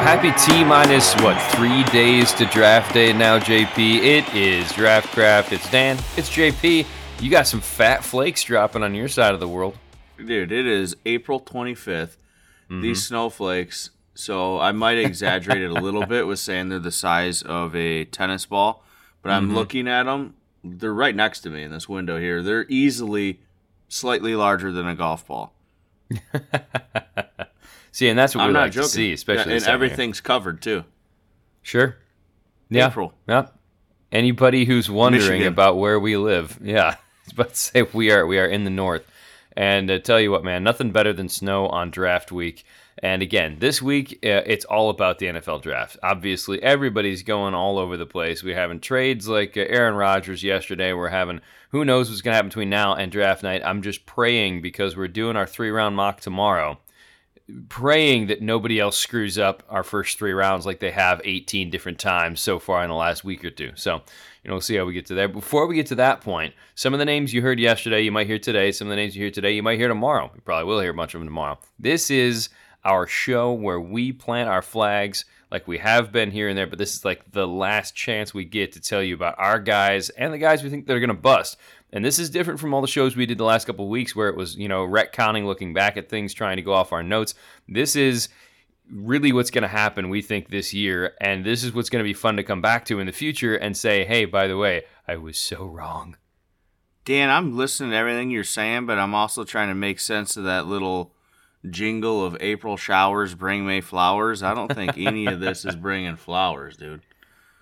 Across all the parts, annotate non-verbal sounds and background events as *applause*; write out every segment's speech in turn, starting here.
Well, happy T minus what three days to draft day now, JP. It is Draft Craft. It's Dan. It's JP. You got some fat flakes dropping on your side of the world, dude. It is April 25th. Mm-hmm. These snowflakes. So I might exaggerate it a little bit with saying they're the size of a tennis ball, but I'm mm-hmm. looking at them. They're right next to me in this window here. They're easily slightly larger than a golf ball. *laughs* see, and that's what I'm we like joking. to see, especially yeah, and everything's here. covered too. Sure. Yeah. April. Yeah. Anybody who's wondering Michigan. about where we live, yeah, *laughs* I was about to say we are we are in the north. And uh, tell you what, man, nothing better than snow on draft week. And again, this week uh, it's all about the NFL draft. Obviously, everybody's going all over the place. We're having trades like uh, Aaron Rodgers yesterday. We're having who knows what's going to happen between now and draft night. I'm just praying because we're doing our three round mock tomorrow. Praying that nobody else screws up our first three rounds like they have 18 different times so far in the last week or two. So, you know, we'll see how we get to there. Before we get to that point, some of the names you heard yesterday, you might hear today. Some of the names you hear today, you might hear tomorrow. You probably will hear a bunch of them tomorrow. This is our show where we plant our flags like we have been here and there, but this is like the last chance we get to tell you about our guys and the guys we think they're going to bust. And this is different from all the shows we did the last couple weeks where it was, you know, retconning, looking back at things, trying to go off our notes. This is really what's going to happen, we think, this year. And this is what's going to be fun to come back to in the future and say, hey, by the way, I was so wrong. Dan, I'm listening to everything you're saying, but I'm also trying to make sense of that little jingle of April showers bring May flowers. I don't think any of this is bringing flowers, dude.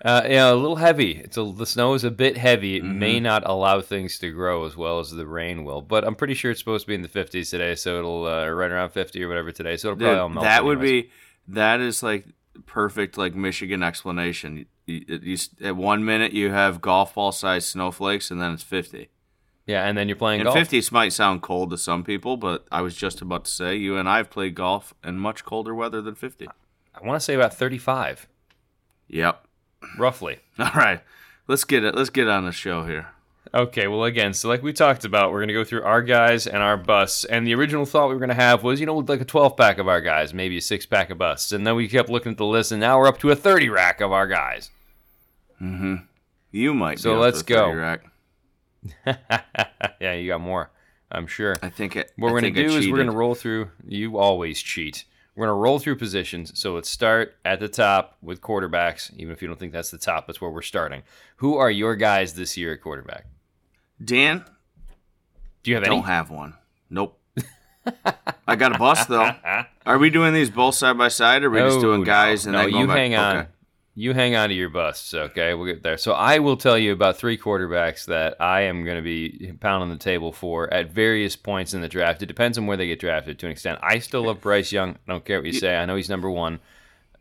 Uh, yeah, a little heavy. It's a, the snow is a bit heavy. It mm-hmm. may not allow things to grow as well as the rain will, but I'm pretty sure it's supposed to be in the 50s today, so it'll uh, right around 50 or whatever today. So it'll probably Dude, all melt. That would be that is like perfect like Michigan explanation. You, you, at one minute you have golf ball sized snowflakes, and then it's 50. Yeah, and then you're playing and golf. 50s might sound cold to some people, but I was just about to say you and I have played golf in much colder weather than 50. I want to say about 35. Yep. Roughly. *laughs* All right. Let's get it. Let's get on the show here. Okay, well, again, so like we talked about, we're going to go through our guys and our busts. And the original thought we were going to have was, you know, like a 12 pack of our guys, maybe a six pack of busts. And then we kept looking at the list, and now we're up to a 30 rack of our guys. Mm hmm. You might so let's go. Rack. *laughs* yeah, you got more. I'm sure. I think it. What we're gonna do is we're gonna roll through. You always cheat. We're gonna roll through positions. So let's start at the top with quarterbacks. Even if you don't think that's the top, that's where we're starting. Who are your guys this year at quarterback? Dan. Do you have any? Don't have one. Nope. *laughs* I got a bust though. *laughs* Are we doing these both side by side, or are we no, just doing guys no, and no, then you hang on. Okay you hang on to your busts, okay? We'll get there. So I will tell you about three quarterbacks that I am going to be pounding the table for at various points in the draft. It depends on where they get drafted to an extent. I still love Bryce Young. I don't care what you say. I know he's number one.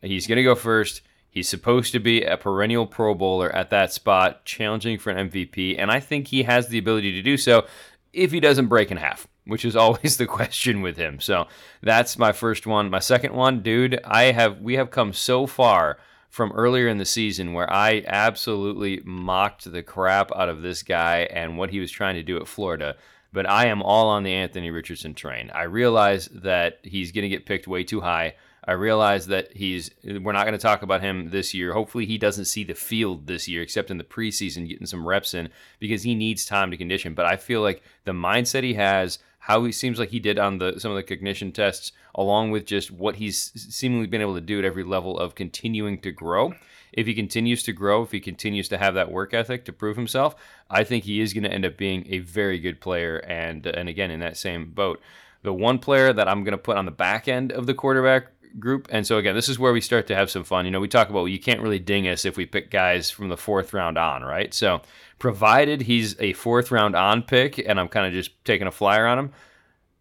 He's going to go first. He's supposed to be a perennial Pro Bowler at that spot, challenging for an MVP, and I think he has the ability to do so if he doesn't break in half, which is *laughs* always the question with him. So that's my first one. My second one, dude, I have we have come so far from earlier in the season where I absolutely mocked the crap out of this guy and what he was trying to do at Florida. But I am all on the Anthony Richardson train. I realize that he's going to get picked way too high. I realize that he's we're not going to talk about him this year. Hopefully he doesn't see the field this year except in the preseason getting some reps in because he needs time to condition. But I feel like the mindset he has, how he seems like he did on the some of the cognition tests, along with just what he's seemingly been able to do at every level of continuing to grow. If he continues to grow, if he continues to have that work ethic to prove himself, I think he is going to end up being a very good player. And and again, in that same boat, the one player that I'm going to put on the back end of the quarterback group. And so again, this is where we start to have some fun. You know, we talk about well, you can't really ding us if we pick guys from the fourth round on, right? So provided he's a fourth round on pick, and I'm kind of just taking a flyer on him.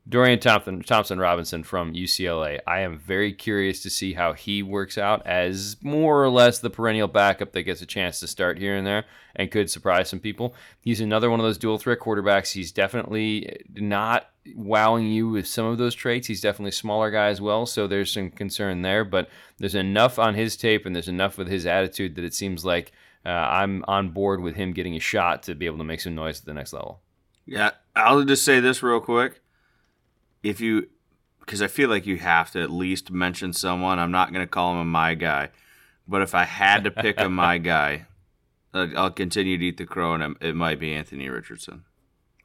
Dorian Thompson, Thompson Robinson from UCLA. I am very curious to see how he works out as more or less the perennial backup that gets a chance to start here and there and could surprise some people. He's another one of those dual threat quarterbacks. He's definitely not wowing you with some of those traits. He's definitely a smaller guy as well, so there's some concern there. But there's enough on his tape and there's enough with his attitude that it seems like uh, I'm on board with him getting a shot to be able to make some noise at the next level. Yeah, I'll just say this real quick. If you because I feel like you have to at least mention someone. I'm not going to call him a my guy, but if I had to pick a my *laughs* guy, I'll continue to eat the crow, and it might be Anthony Richardson.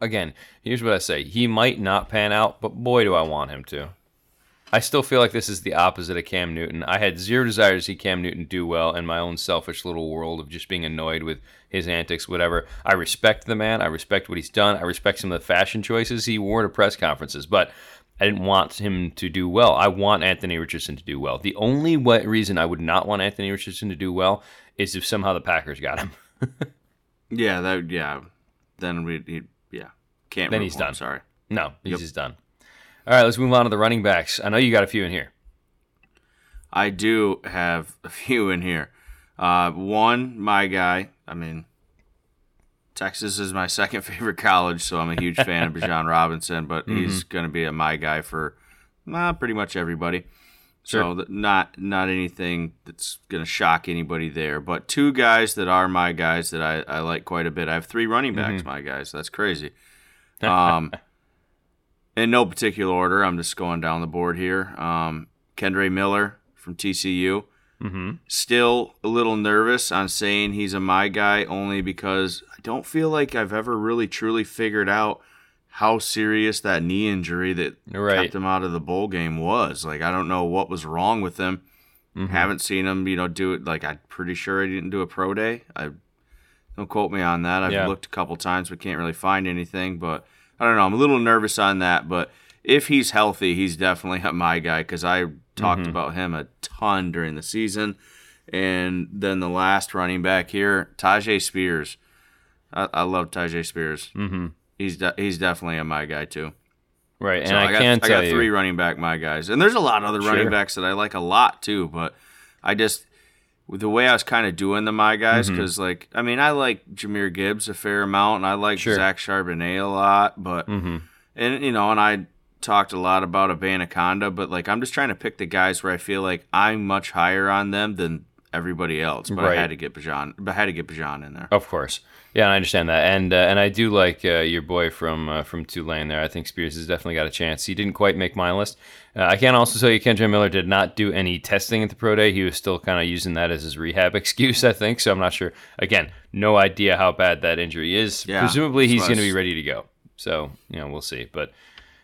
Again, here's what I say: he might not pan out, but boy, do I want him to. I still feel like this is the opposite of Cam Newton. I had zero desire to see Cam Newton do well in my own selfish little world of just being annoyed with his antics, whatever. I respect the man. I respect what he's done. I respect some of the fashion choices he wore to press conferences, but I didn't want him to do well. I want Anthony Richardson to do well. The only way, reason I would not want Anthony Richardson to do well is if somehow the Packers got him. *laughs* yeah, that yeah. Then we yeah can't. Then he's done. Sorry. No, he's yep. just done. All right, let's move on to the running backs. I know you got a few in here. I do have a few in here. Uh, one, my guy. I mean, Texas is my *laughs* second favorite college, so I'm a huge fan of Bijan *laughs* Robinson, but mm-hmm. he's going to be a my guy for uh, pretty much everybody. Sure. So not not anything that's going to shock anybody there. But two guys that are my guys that I, I like quite a bit. I have three running backs, mm-hmm. my guys. That's crazy. *laughs* Um, in no particular order. I'm just going down the board here. Um, Kendre Miller from TCU. Mm-hmm. Still a little nervous on saying he's a my guy only because I don't feel like I've ever really truly figured out how serious that knee injury that right. kept him out of the bowl game was. Like I don't know what was wrong with him. Mm-hmm. Haven't seen him, you know, do it. Like I'm pretty sure he didn't do a pro day. I don't quote me on that. I've yeah. looked a couple times, but can't really find anything. But I don't know. I'm a little nervous on that, but if he's healthy, he's definitely *laughs* my guy because I talked mm-hmm. about him a ton during the season. And then the last running back here, Tyjae Spears. I, I love Tyjae Spears. Mm-hmm. He's de- he's definitely a my guy too. Right, and I, I, got, can I got three you. running back my guys, and there's a lot of other sure. running backs that I like a lot too. But I just the way I was kind of doing the my guys because mm-hmm. like I mean I like Jahmyr Gibbs a fair amount and I like sure. Zach Charbonnet a lot, but mm-hmm. and you know and I talked a lot about Abanikanda, but like I'm just trying to pick the guys where I feel like I'm much higher on them than everybody else. But right. I had to get Bijan, but I had to get Bijan in there. Of course, yeah, I understand that, and uh, and I do like uh, your boy from uh, from Tulane there. I think Spears has definitely got a chance. He didn't quite make my list. Uh, I can also tell you, Kendre Miller did not do any testing at the pro day. He was still kind of using that as his rehab *laughs* excuse, I think. So I'm not sure. Again, no idea how bad that injury is. Yeah, Presumably, he's going to be ready to go. So you know, we'll see, but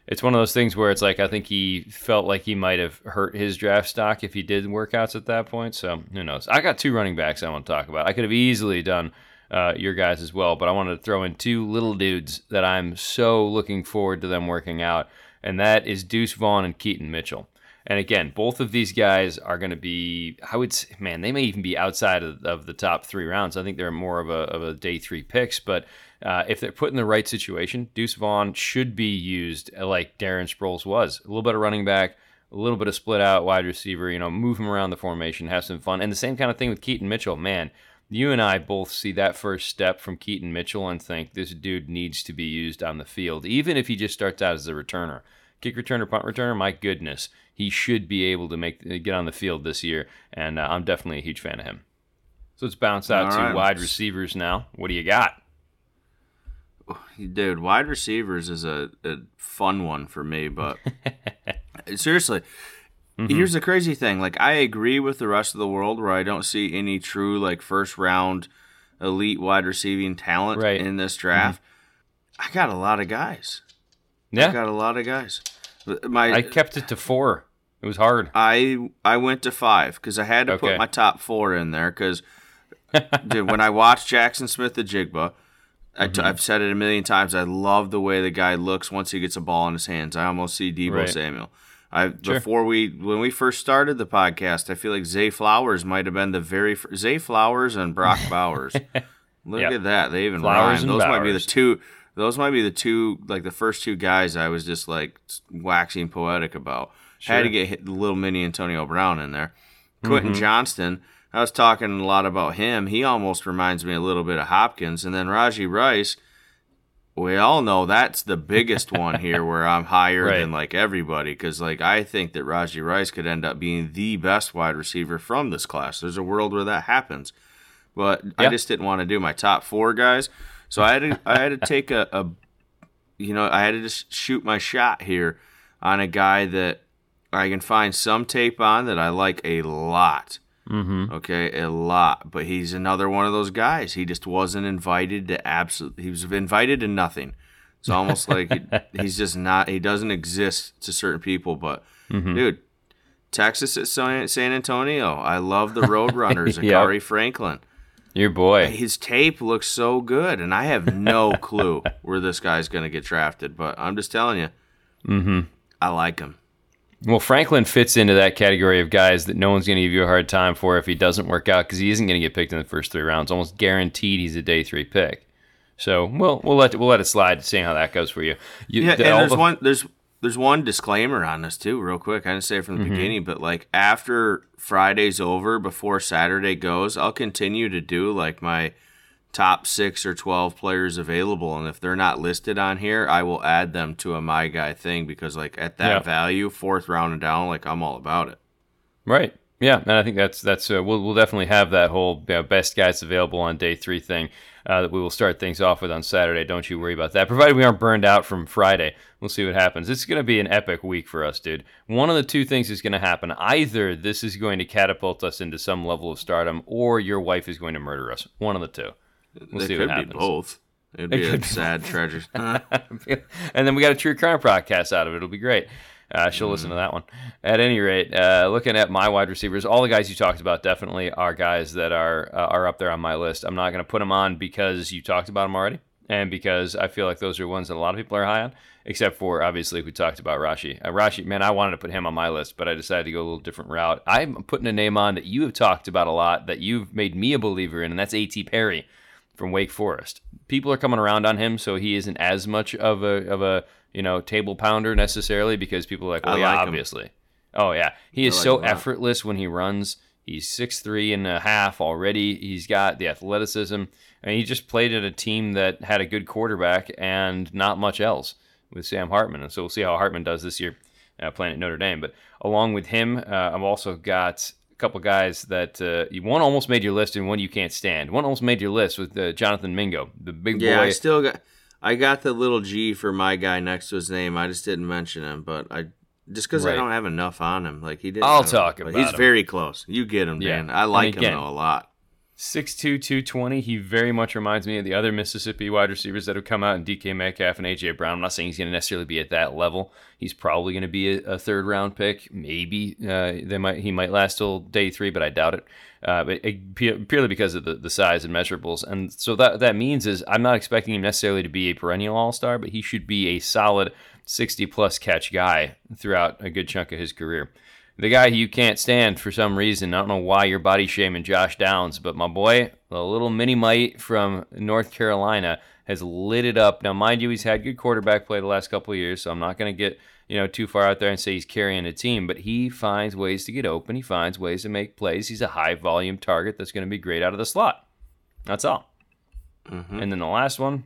it's one of those things where it's like I think he felt like he might have hurt his draft stock if he did workouts at that point. So who knows? I got two running backs I want to talk about. I could have easily done uh, your guys as well. But I wanted to throw in two little dudes that I'm so looking forward to them working out, and that is Deuce Vaughn and Keaton Mitchell. And again, both of these guys are going to be, I would say, man, they may even be outside of, of, the top three rounds. I think they're more of a, of a day three picks, but uh, if they're put in the right situation, Deuce Vaughn should be used like Darren Sproles was. A little bit of running back, a little bit of split out wide receiver, you know, move him around the formation, have some fun. And the same kind of thing with Keaton Mitchell. Man, you and I both see that first step from Keaton Mitchell and think this dude needs to be used on the field, even if he just starts out as a returner. Kick returner, punt returner, my goodness, he should be able to make get on the field this year, and uh, I'm definitely a huge fan of him. So let's bounce out All to right. wide receivers now. What do you got? *sighs* Dude, wide receivers is a, a fun one for me, but *laughs* seriously, Mm-hmm. Here's the crazy thing. Like I agree with the rest of the world where I don't see any true like first round elite wide receiving talent right. in this draft. Mm-hmm. I got a lot of guys. Yeah. I got a lot of guys. My I kept it to 4. It was hard. I I went to 5 cuz I had to okay. put my top 4 in there cuz *laughs* when I watched Jackson Smith-Njigba, I t- mm-hmm. I've said it a million times. I love the way the guy looks once he gets a ball in his hands. I almost see Deebo right. Samuel. I sure. before we when we first started the podcast, I feel like Zay Flowers might have been the very first, Zay Flowers and Brock *laughs* Bowers. Look yep. at that. They even Flowers rhyme. Those Bowers. might be the two those might be the two like the first two guys I was just like waxing poetic about. Sure. Had to get hit, little mini Antonio Brown in there. Quentin mm-hmm. Johnston, I was talking a lot about him. He almost reminds me a little bit of Hopkins. And then Rashee Rice, we all know that's the biggest one *laughs* here where I'm higher right. than like everybody because like I think that Rashee Rice could end up being the best wide receiver from this class. There's a world where that happens, but I just didn't want to do my top four guys, so I had to I had to *laughs* take a, a you know I had to just shoot my shot here on a guy that I can find some tape on that I like a lot. Mm-hmm. Okay, a lot. But he's another one of those guys. He just wasn't invited to absolute. He was invited to nothing. It's almost *laughs* like he, he's just not. He doesn't exist to certain people. But Mm-hmm. dude, Texas at San San Antonio. I love the Roadrunners. *laughs* Yep. Akari Franklin. Your boy. His tape looks so good, and I have no *laughs* clue where this guy's going to get drafted. But I'm just telling you, Mm-hmm. I like him. Well, Franklin fits into that category of guys that no one's going to give you a hard time for if he doesn't work out because he isn't going to get picked in the first three rounds. Almost guaranteed he's a day three pick. So we'll we'll let we'll let it slide, seeing how that goes for you. you Yeah, the- and there's the- one there's there's one disclaimer on this too, real quick. I didn't say it from the Mm-hmm. beginning, but like after Friday's over, before Saturday goes, I'll continue to do like my top six or twelve players available, and if they're not listed on here, I will add them to a my guy thing because like at that Yeah. value, fourth round and down, like I'm all about it. Right. Yeah, and I think that's that's uh, we'll we'll definitely have that whole you know, best guys available on day three thing uh, that we will start things off with on Saturday. Don't you worry about that. Provided we aren't burned out from Friday, we'll see what happens. It's going to be an epic week for us, dude. One of the two things is going to happen. Either this is going to catapult us into some level of stardom, or your wife is going to murder us. One of the two. We'll it see could what be both. It'd It be a could be sad treasure. *laughs* *laughs* and then we got a true crime podcast out of it. It'll be great. Uh, she'll listen to that one. At any rate, uh, looking at my wide receivers, all the guys you talked about definitely are guys that are uh, are up there on my list. I'm not going to put them on because you talked about them already, and because I feel like those are ones that a lot of people are high on. Except for obviously we talked about Rashee. Uh, Rashee, man, I wanted to put him on my list, but I decided to go a little different route. I'm putting a name on that you have talked about a lot, that you've made me a believer in, and that's A.T. Perry from Wake Forest. People are coming around on him, so he isn't as much of a of a you know table pounder necessarily because people are like, well, I yeah, like him. obviously. Oh yeah, he is like so him effortless when he runs. He's six three and a half already. He's got the athleticism, and he just played at a team that had a good quarterback and not much else with Sam Hartman. And so we'll see how Hartman does this year uh, playing at Notre Dame. But along with him, uh, I've also got couple guys that uh, one almost made your list and one you can't stand. One almost made your list with uh, Jonathan Mingo, the big Yeah, boy. Yeah, I still got. I got the little G for my guy next to his name. I just didn't mention him, but I just because Right. I don't have enough on him. Like he did. I'll talk about He's him. very close. You get him, Yeah. Dan. I I like mean, him again, though a lot. 6'2", 220. He very much reminds me of the other Mississippi wide receivers that have come out in DK Metcalf and AJ Brown. I'm not saying he's going to necessarily be at that level. He's probably going to be a, a third round pick. Maybe uh, they might he might last till day three, but I doubt it. Uh, but it, purely because of the, the size and measurables, and so that that means is I'm not expecting him necessarily to be a perennial All Star, but he should be a solid 60 plus catch guy throughout a good chunk of his career the guy you can't stand for some reason. I don't know why you're body shaming Josh Downs, but my boy, the little mini mite from North Carolina, has lit it up. Now, mind you, he's had good quarterback play the last couple of years, so I'm not going to get you know too far out there and say he's carrying a team. But he finds ways to get open. He finds ways to make plays. He's a high volume target that's going to be great out of the slot. That's all. Mhm. And then the last one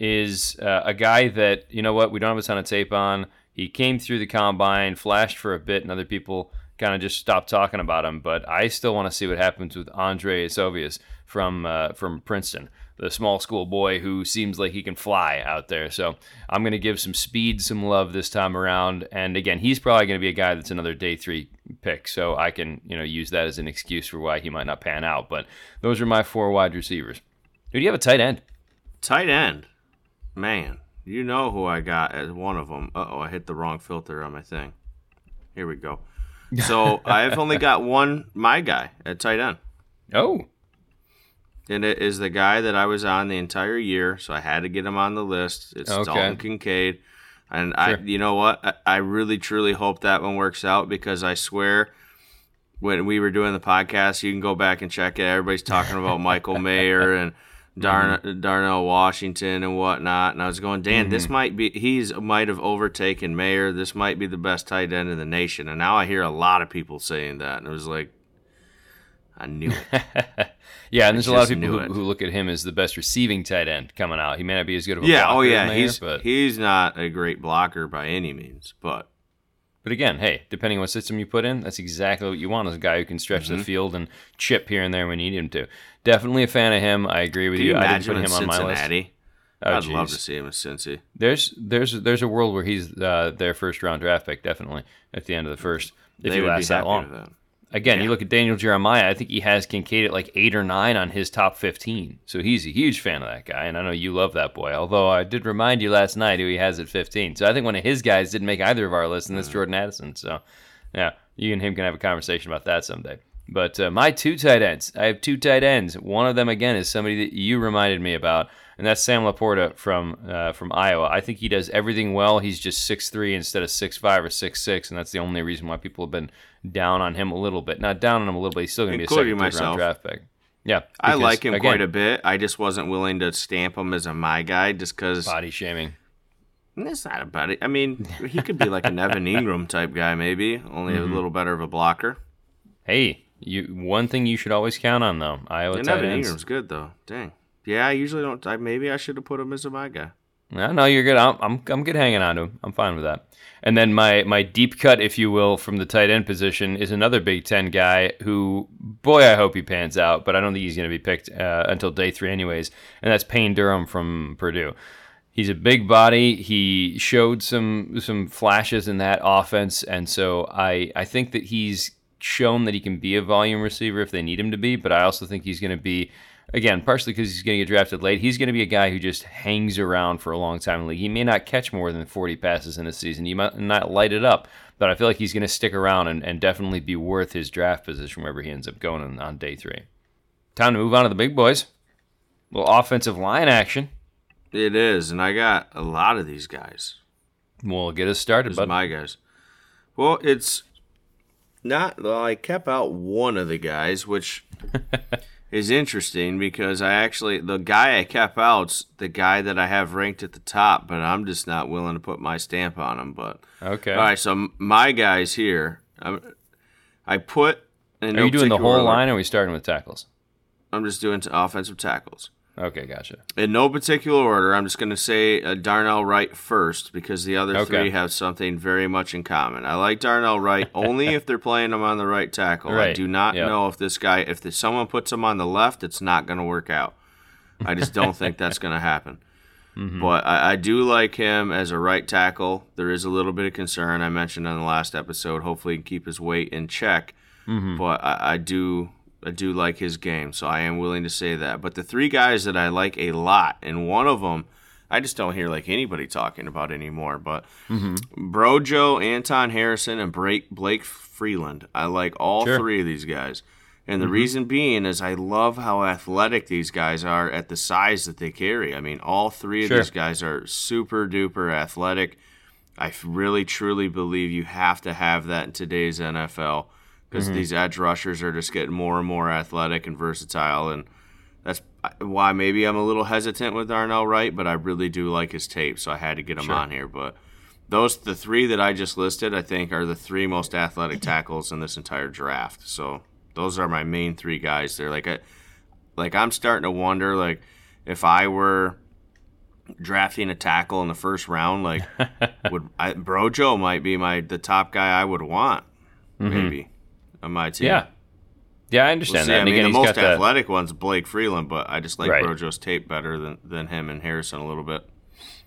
is uh, a guy that, you know what, we don't have a ton of tape on. He came through the combine, flashed for a bit, and other people kind of just stopped talking about him. But I still want to see what happens with Andrei Iosivas from uh, from Princeton, the small school boy who seems like he can fly out there. So I'm going to give some speed, some love this time around. And again, he's probably going to be a guy that's another day three pick. So I can you know use that as an excuse for why he might not pan out. But those are my four wide receivers. Dude, you have a tight end. Tight end, man. You know who I got as one of them. Uh oh, I hit the wrong filter on my thing. Here we go. So *laughs* I've only got one my guy at tight end. Oh, And it is the guy that I was on the entire year, so I had to get him on the list. It's Okay. Dalton Kincaid. And I you know what? I, I really truly hope that one works out because I swear when we were doing the podcast, you can go back and check it. Everybody's talking about Michael *laughs* Mayer and Darn- Mm-hmm. Darnell Washington and whatnot. And I was going, Dan, this Mm-hmm. might be he's might have overtaken Mayer. This might be the best tight end in the nation. And now I hear a lot of people saying that. And it was like I knew it. *laughs* yeah, and there's a lot of people who, who look at him as the best receiving tight end coming out. He may not be as good of a Yeah, blocker oh as yeah, Mayer, he's but he's not a great blocker by any means, but but again, hey, depending on what system you put in, that's exactly what you want as a guy who can stretch Mm-hmm. the field and chip here and there when you need him to. Definitely a fan of him. I agree with can you. you I didn't put him on my list. Oh, I'd love to see him at Cincy. There's there's there's a world where he's uh, their first round draft pick, definitely at the end of the first, if They he would lasts be that long. Again, you look at Daniel Jeremiah. I think he has Kincaid at like eight or nine on his top fifteen. So he's a huge fan of that guy, and I know you love that boy. Although I did remind you last night who he has at fifteen. So I think one of his guys didn't make either of our lists, and that's Jordan Addison. So yeah, you and him can have a conversation about that someday. But uh, my two tight ends, I have two tight ends. One of them again is somebody that you reminded me about, and that's Sam Laporta from uh, from Iowa. I think he does everything well. He's just six three instead of six five or six six, and that's the only reason why people have been down on him a little bit. Not down on him a little bit. He's still going to be a second, third round draft pick. Yeah, I like him again, quite a bit. I just wasn't willing to stamp him as a my guy just because Body shaming. that's not about it. I mean, he could be like an *laughs* Evan Engram type guy, maybe, only Mm-hmm. a little better of a blocker. Hey, you one thing you should always count on though. Iowa And Evan ends. Engram's good though. Dang. Yeah, I usually don't. I, maybe I should have put him as a my guy. No, no, you're good. I'm, I'm, I'm good hanging on to him. I'm fine with that. And then my, my deep cut, if you will, from the tight end position is another Big Ten guy who, boy, I hope he pans out, but I don't think he's going to be picked uh, until day three, anyways. And that's Payne Durham from Purdue. He's a big body. He showed some some flashes in that offense, and so I I think that he's shown that he can be a volume receiver if they need him to be. But I also think he's going to be again partially because he's going to get drafted late. He's going to be a guy who just hangs around for a long time in the league. He may not catch more than 40 passes in a season. He might not light it up, but I feel like he's going to stick around and, and definitely be worth his draft position wherever he ends up going on, on day three. Time to move on to the big boys. little offensive line action. It is, and I got a lot of these guys. We'll get us started, bud. my guys. Well, it's not. Well, I kept out one of the guys, which *laughs* is interesting because I actually the guy I kept out's the guy that I have ranked at the top, but I'm just not willing to put my stamp on him. But Okay. all right, so my guys here, I'm, I put. Are you doing the whole line or are we starting with tackles? I'm just doing offensive tackles. Okay, gotcha. In no particular order, I'm just going to say uh, Darnell Wright first because the other Okay. three have something very much in common. I like Darnell Wright *laughs* only if they're playing him on the right tackle. I do not Yep. know if this guy, if someone puts him on the left, it's not going to work out. I just don't *laughs* think that's going to happen. Mm-hmm. But I, I do like him as a right tackle. There is a little bit of concern I mentioned on the last episode. Hopefully, he can keep his weight in check. Mm-hmm. But I, I do I do like his game, so I am willing to say that. But the three guys that I like a lot, and one of them I just don't hear like anybody talking about anymore. But Mm-hmm. Brojo, Anton Harrison, and Blake Blake Freeland. I like all Sure. three of these guys. And Mm-hmm. the reason being is I love how athletic these guys are at the size that they carry. I mean, all three of Sure. these guys are super duper athletic. I really truly believe you have to have that in today's NFL because Mm-hmm. these edge rushers are just getting more and more athletic and versatile. And that's why maybe I'm a little hesitant with Darnell Wright, but I really do like his tape, so I had to get him Sure. on here. But those the three that I just listed, I think, are the three most athletic tackles in this entire draft. So those are my main three guys. They're like, I, like I'm starting to wonder, like, if I were drafting a tackle in the first round, like, *laughs* would I, Brojo might be my the top guy I would want, maybe on my team. Mm-hmm. Yeah. Yeah, I We'll understand see. that. I mean, again, the he's most that. athletic one's Blake Freeland, but I just like Right. Brojo's tape better than, than him and Harrison a little bit.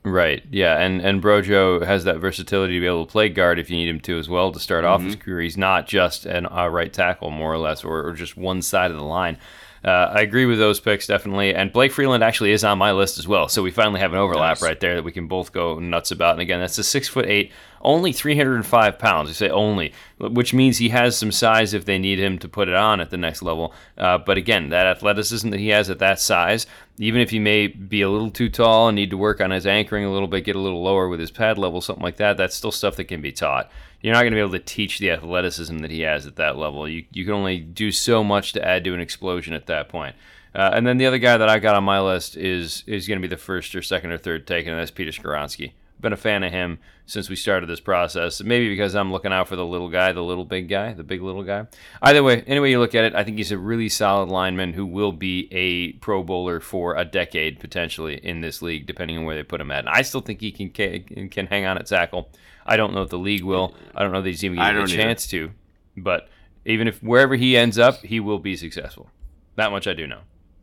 Right. Yeah, and and Brojo has that versatility to be able to play guard if you need him to as well to start off Mm-hmm. his career. He's not just an uh, right tackle, more or less, or, or just one side of the line. Uh, I agree with those picks definitely, and Blake Freeland actually is on my list as well. So we finally have an overlap Nice. right there that we can both go nuts about. And again, that's a six foot eight, only 305 pounds. You say only, which means he has some size if they need him to put it on at the next level. Uh, but again, that athleticism that he has at that size, even if he may be a little too tall and need to work on his anchoring a little bit, get a little lower with his pad level, something like that, that's still stuff that can be taught. You're not going to be able to teach the athleticism that he has at that level. You, you can only do so much to add to an explosion at that point. Uh, and then the other guy that I got on my list is is going to be the first or second or third taken, and that's Peter Skoronski. Been a fan of him since we started this process. Maybe because I'm looking out for the little guy, the little big guy, the big little guy. Either way, any way you look at it, I think he's a really solid lineman who will be a Pro Bowler for a decade potentially in this league, depending on where they put him at. And I still think he can can, can hang on at tackle. I don't know if the league will. I don't know that he's even getting a either. chance to. But even if wherever he ends up, he will be successful. That much I do know.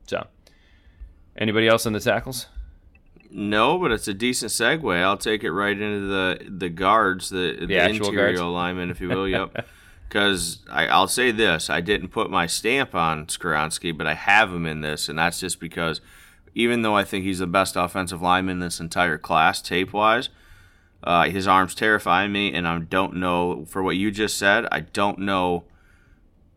So, anybody else on the tackles? No, but it's a decent segue. I'll take it right into the the guards, the the, actual interior guards? alignment, if you will. Yep. *laughs* Because I'll say this: I didn't put my stamp on Skoronski, but I have him in this, and that's just because, even though I think he's the best offensive lineman in this entire class, tape wise, uh, his arms terrify me, and I don't know for what you just said. I don't know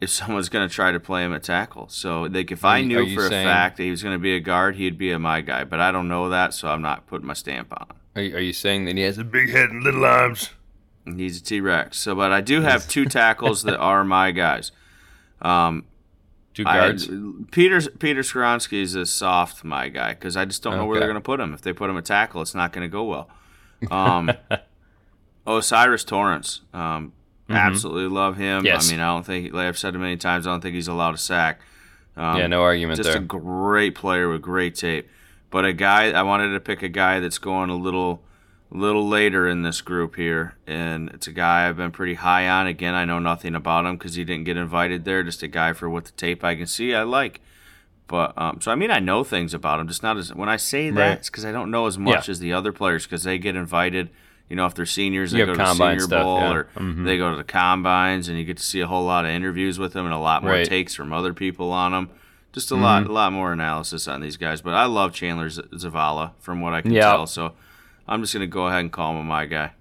if *laughs* someone's going to try to play him at tackle. So, like, if I knew for saying- a fact that he was going to be a guard, he'd be a my guy. But I don't know that, so I'm not putting my stamp on him. Are you, are you saying that he has a big head and little arms? He's a T Rex. So, but I do have two *laughs* tackles that are my guys. Um, Two I, guards. Peter Peter Skoronski is a soft my guy because I just don't know where they're going to put him. If they put him at tackle, it's not going to go well. Um, *laughs* O'Cyrus Torrence, um, absolutely love him. Mm-hmm. Yes. I mean, I don't think like I've said it many times. I don't think he's allowed a sack. Um, yeah, no argument just there. a great player with great tape. But a guy, I wanted to pick a guy that's going a little, little later in this group here, and it's a guy I've been pretty high on. Again, I know nothing about him because he didn't get invited there. Just a guy for what the tape I can see, I like. But um, so I mean, I know things about him, just not as when I say that, Right. it's because I don't know as much Yeah. as the other players because they get invited. You know, if they're seniors, they You go to Senior stuff, Bowl yeah. or Mhm. they go to the combines, and you get to see a whole lot of interviews with them and a lot more Right. takes from other people on them. Just a Mm-hmm. lot, a lot more analysis on these guys. But I love Chandler Z- Zavala from what I can Yeah. tell. So I'm just gonna go ahead and call him my guy.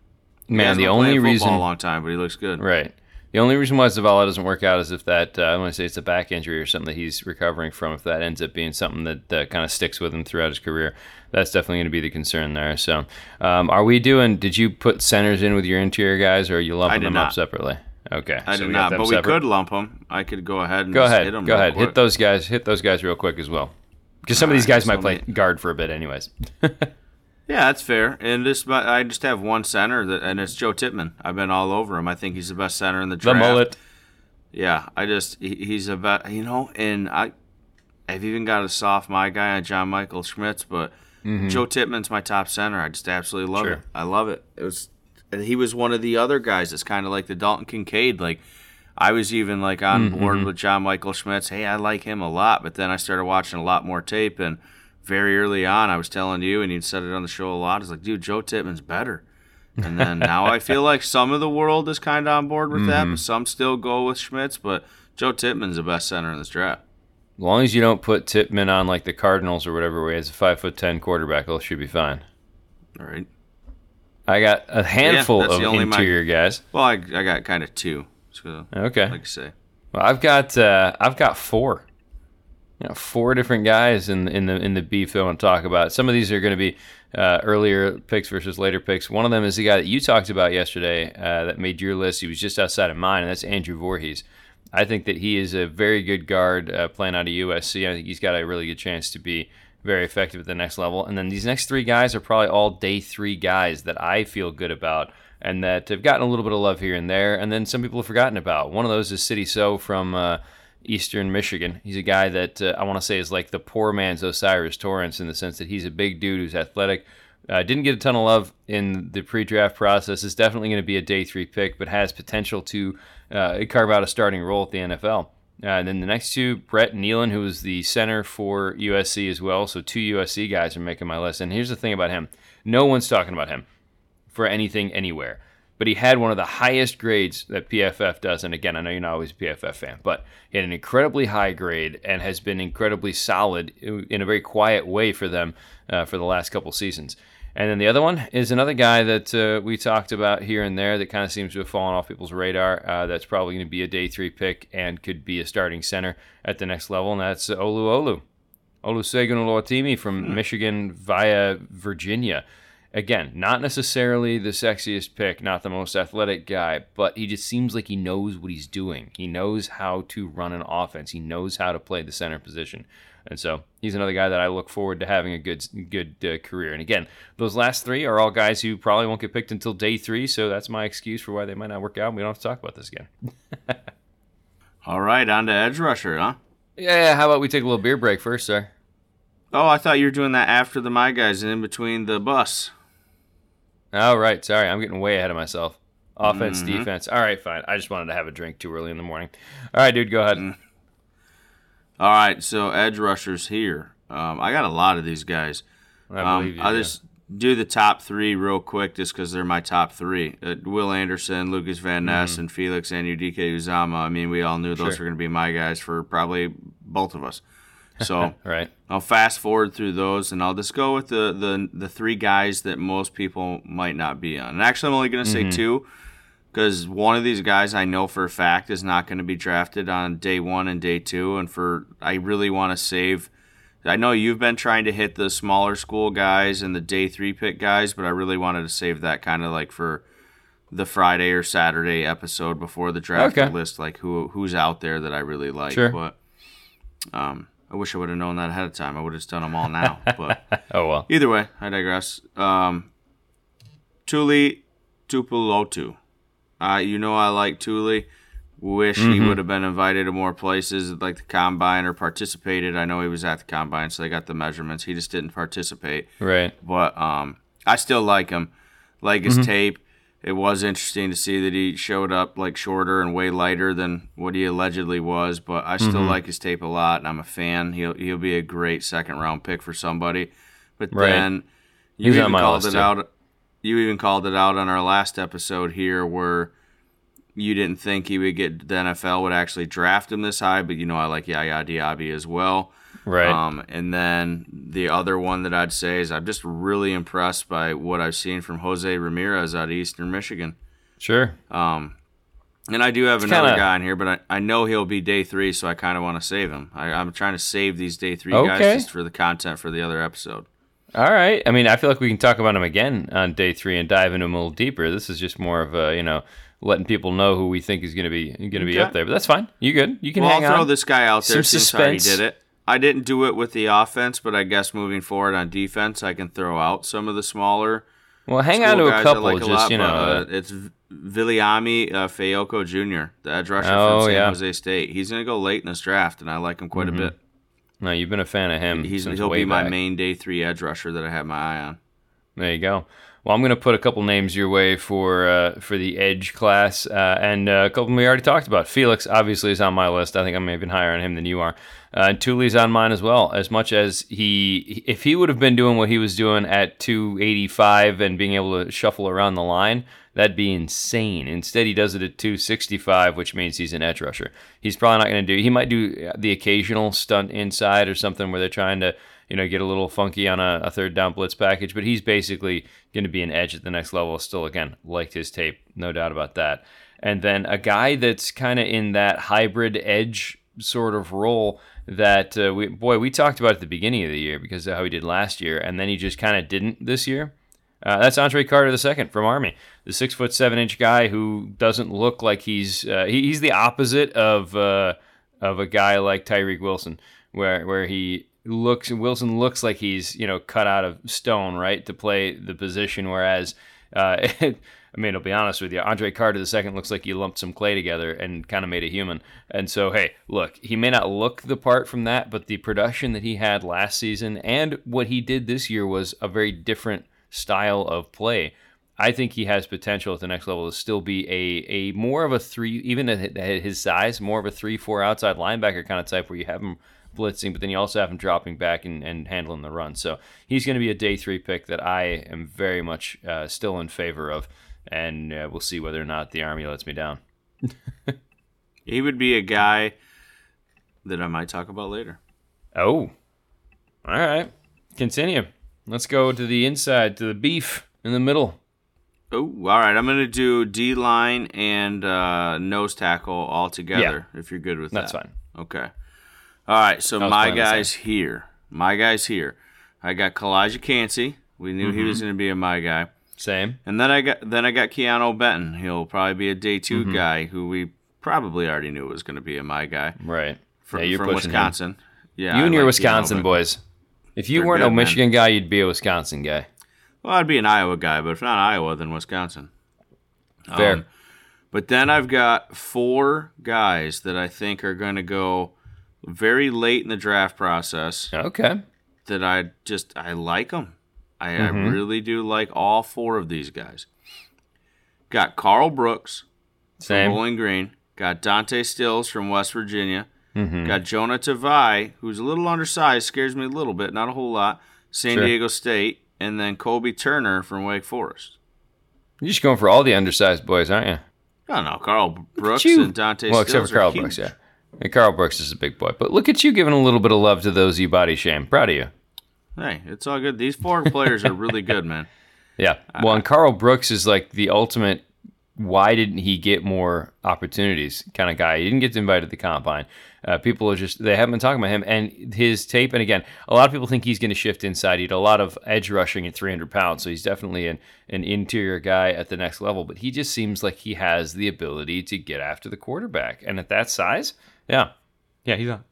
Man, the only reason a long time, but he looks good. Right. The only reason why Zavala doesn't work out is if that, uh, I want to say it's a back injury or something that he's recovering from. If that ends up being something that uh, kind of sticks with him throughout his career, that's definitely going to be the concern there. So, um, are we doing, did you put centers in with your interior guys or are you lumping them not. up separately? Okay. I so did not, but we could lump them. I could go ahead and Go just ahead. hit them. Go ahead. quick. Hit those guys. Hit those guys real quick as well. Because some of All these right, guys might so play me- guard for a bit, anyways. *laughs* Yeah, that's fair. And this, but I just have one center, that, and it's Joe Tippmann. I've been all over him. I think he's the best center in the draft. the mullet. Yeah, I just he, he's a bet, you know, and I I've even got a soft my guy on John Michael Schmitz, but mm-hmm. Joe Tippmann's my top center. I just absolutely love Sure. it. I love it. It was, and he was one of the other guys that's kind of like the Dalton Kincaid. Like I was even like on mm-hmm. board with John Michael Schmitz. Hey, I like him a lot, but then I started watching a lot more tape, and very early on, I was telling you, and you said it on the show a lot. It's like, dude, Joe Tippmann's better. And then now I feel like some of the world is kind of on board with that, but some still go with Schmitz. But Joe Tippmann's the best center in this draft. As long as you don't put Tippmann on like the Cardinals or whatever, where he has a five foot ten quarterback, it should be fine. All right. I got a handful that's of only my- interior guys. Well, I, I got kind of two. So, Okay. like I say. Well, I've got uh, I've got four. You know, four different guys in in the in the beef I want to talk about. Some of these are going to be uh, earlier picks versus later picks. One of them is the guy that you talked about yesterday uh, that made your list. He was just outside of mine, and that's Andrew Voorhees. I think that he is a very good guard uh, playing out of USC. I think he's got a really good chance to be very effective at the next level. And then these next three guys are probably all day three guys that I feel good about and that have gotten a little bit of love here and there. And then some people have forgotten about. One of those is Sidy Sow from uh, Eastern Michigan. He's a guy that uh, I want to say is like the poor man's O'Cyrus Torrence in the sense that he's a big dude who's athletic. Uh, didn't get a ton of love in the pre-draft process. Is definitely going to be a day three pick, but has potential to uh, carve out a starting role at the NFL. Uh, and then the next two, Brett Neilon, who was the center for USC as well. So two USC guys are making my list. And here's the thing about him: no one's talking about him for anything anywhere. But he had one of the highest grades that PFF does. And again, I know you're not always a PFF fan, but he had an incredibly high grade and has been incredibly solid in a very quiet way for them uh, for the last couple seasons. And then the other one is another guy that uh, we talked about here and there that kind of seems to have fallen off people's radar. Uh, that's probably going to be a day three pick and could be a starting center at the next level, and that's Olu Olu. Olusegun Oluwatimi from Michigan via Virginia. Again, not necessarily the sexiest pick, not the most athletic guy, but he just seems like he knows what he's doing. He knows how to run an offense. He knows how to play the center position. And so he's another guy that I look forward to having a good good uh, career. And again, those last three are all guys who probably won't get picked until day three, so that's my excuse for why they might not work out. We don't have to talk about this again. *laughs* All right, on to edge rusher, huh? Yeah, how about we take a little beer break first, sir? Oh, I thought you were doing that after the my guys and in between the bus. All right, sorry, I'm getting way ahead of myself. Offense, defense. All right, fine. I just wanted to have a drink too early in the morning. All right, dude, go ahead. All right, so edge rushers here. Um, I got a lot of these guys. I Um, believe you. I'll yeah. just do the top three real quick, just because they're my top three. Uh, Will Anderson, Lucas Van Ness, and Felix and UDK Uzama. I mean, we all knew those Mm-hmm. Sure. were going to be my guys for probably both of us. So *laughs* right. I'll fast forward through those, and I'll just go with the the, the three guys that most people might not be on. And actually, I'm only going to say two, because one of these guys I know for a fact is not going to be drafted on day one and day two, and for I really want to save. I know you've been trying to hit the smaller school guys and the day three pick guys, but I really wanted to save that kind of like for the Friday or Saturday episode before the draft Okay. list, like who who's out there that I really like. Sure. But um, I wish I would have known that ahead of time. I would have done them all now. *laughs* but Oh well. either way, I digress. Um, Tuli Tuipulotu. Uh, you know I like Tuli. Wish he would have been invited to more places like the combine or participated. I know he was at the combine, so they got the measurements. He just didn't participate. Right. But um, I still like him. Like his tape. It was interesting to see that he showed up like shorter and way lighter than what he allegedly was. But I still like his tape a lot, and I'm a fan. He'll he'll be a great second round pick for somebody. But Right. then you He's even called it too. out. You even called it out on our last episode here, where you didn't think he would get the NFL would actually draft him this high, but you know I like Yaya Diaby as well. Right. Um, and then the other one that I'd say is I'm just really impressed by what I've seen from Jose Ramirez out of Eastern Michigan. sure. Um, and I do have another kinda- guy in here, but I, I know he'll be day three, so I kind of want to save him. I, I'm trying to save these day three Okay. guys just for the content for the other episode. All right. I mean, I feel like we can talk about him again on day three and dive into him a little deeper. This is just more of a, you know, letting people know who we think is going to be going to be Okay. up there. But that's fine. You good? You can Well, hang I'll throw on. this guy out there. Some how he did it. I didn't do it with the offense, but I guess moving forward on defense, I can throw out some of the smaller well, hang on to a couple. like just lot, you know. but, uh, it's Viliami uh, Fehoko Jr., the edge rusher Oh, from San yeah. Jose State. He's going to go late in this draft, and I like him quite a bit. no, you've been a fan of him. He's he'll be my main day three edge rusher that I have my eye on. There you go. Well, I'm going to put a couple names your way for uh, for the edge class, uh, and uh, a couple we already talked about. Felix obviously is on my list. I think I'm even higher on him than you are. Uh, and Tuli's on mine as well. As much as he, if he would have been doing what he was doing at 285 and being able to shuffle around the line, that'd be insane. Instead, he does it at 265, which means he's an edge rusher. He's probably not going to do. He might do the occasional stunt inside or something where they're trying to you know, get a little funky on a, a third down blitz package, but he's basically going to be an edge at the next level. Still, again, liked his tape, no doubt about that. And then a guy that's kind of in that hybrid edge sort of role that uh, we, boy, we talked about at the beginning of the year because of how he did last year, and then he just kind of didn't this year. Uh, that's Andre Carter II from Army, the six foot seven inch guy who doesn't look like he's uh, he, he's the opposite of uh, of a guy like Tyree Wilson, where where he looks Wilson looks like he's you know cut out of stone, right, to play the position. Whereas, uh, *laughs* I mean, I'll be honest with you, Andre Carter II looks like you lumped some clay together and kind of made a human. And so, hey, look, he may not look the part from that, but the production that he had last season and what he did this year was a very different style of play. I think he has potential at the next level to still be a, a more of a three, even at his size, more of a three, four outside linebacker kind of type where you have him blitzing, but then you also have him dropping back and, and handling the run. So he's going to be a day three pick that I am very much uh, still in favor of. And uh, we'll see whether or not the Army lets me down. *laughs* He would be a guy that I might talk about later. Oh, all right. Continue. Let's go to the inside, to the beef in the middle. Oh, all right. I'm going to do D line and uh, nose tackle all together. If you're good with That's that, that's fine. Okay. All right. So my guys here. My guys here. I got Calijah Kancey. We knew he Mm-hmm. was going to be a my guy. Same. And then I got then I got Keanu Benton. He'll probably be a day 2 Mm-hmm. guy who we probably already knew was going to be a my guy Right. from, yeah, you're from pushing him. Wisconsin. Yeah, You I and your like Wisconsin Keanu boys. If you They're weren't good, a man. Michigan guy, you'd be a Wisconsin guy. Well, I'd be an Iowa guy, but if not Iowa, then Wisconsin. Fair. Um, But then I've got four guys that I think are going to go very late in the draft process. okay. That I just I like them. I, Mm-hmm. I really do like all four of these guys. Got Karl Brooks from Same. Bowling Green. Got Dante Stills from West Virginia. Mm-hmm. Got Jonah Tavai, who's a little undersized, scares me a little bit, not a whole lot. San Sure. Diego State, and then Kobie Turner from Wake Forest. You're just going for all the undersized boys, aren't you? I don't know. Karl Brooks and Dante Stills. well, except Stills for Karl. Brooks, yeah. And Karl Brooks is a big boy. But look at you giving a little bit of love to those you body shame. Proud of you. Hey, it's all good. These four players are really good, man. *laughs* Yeah. Well, and Karl Brooks is like the ultimate. Why didn't he get more opportunities? Kind of guy. He didn't get invited to the combine. Uh, people are just they haven't been talking about him and his tape. And again, a lot of people think he's going to shift inside. He had a lot of edge rushing at 300 pounds, so he's definitely an an interior guy at the next level. But he just seems like he has the ability to get after the quarterback, and at that size, yeah, yeah, he's on.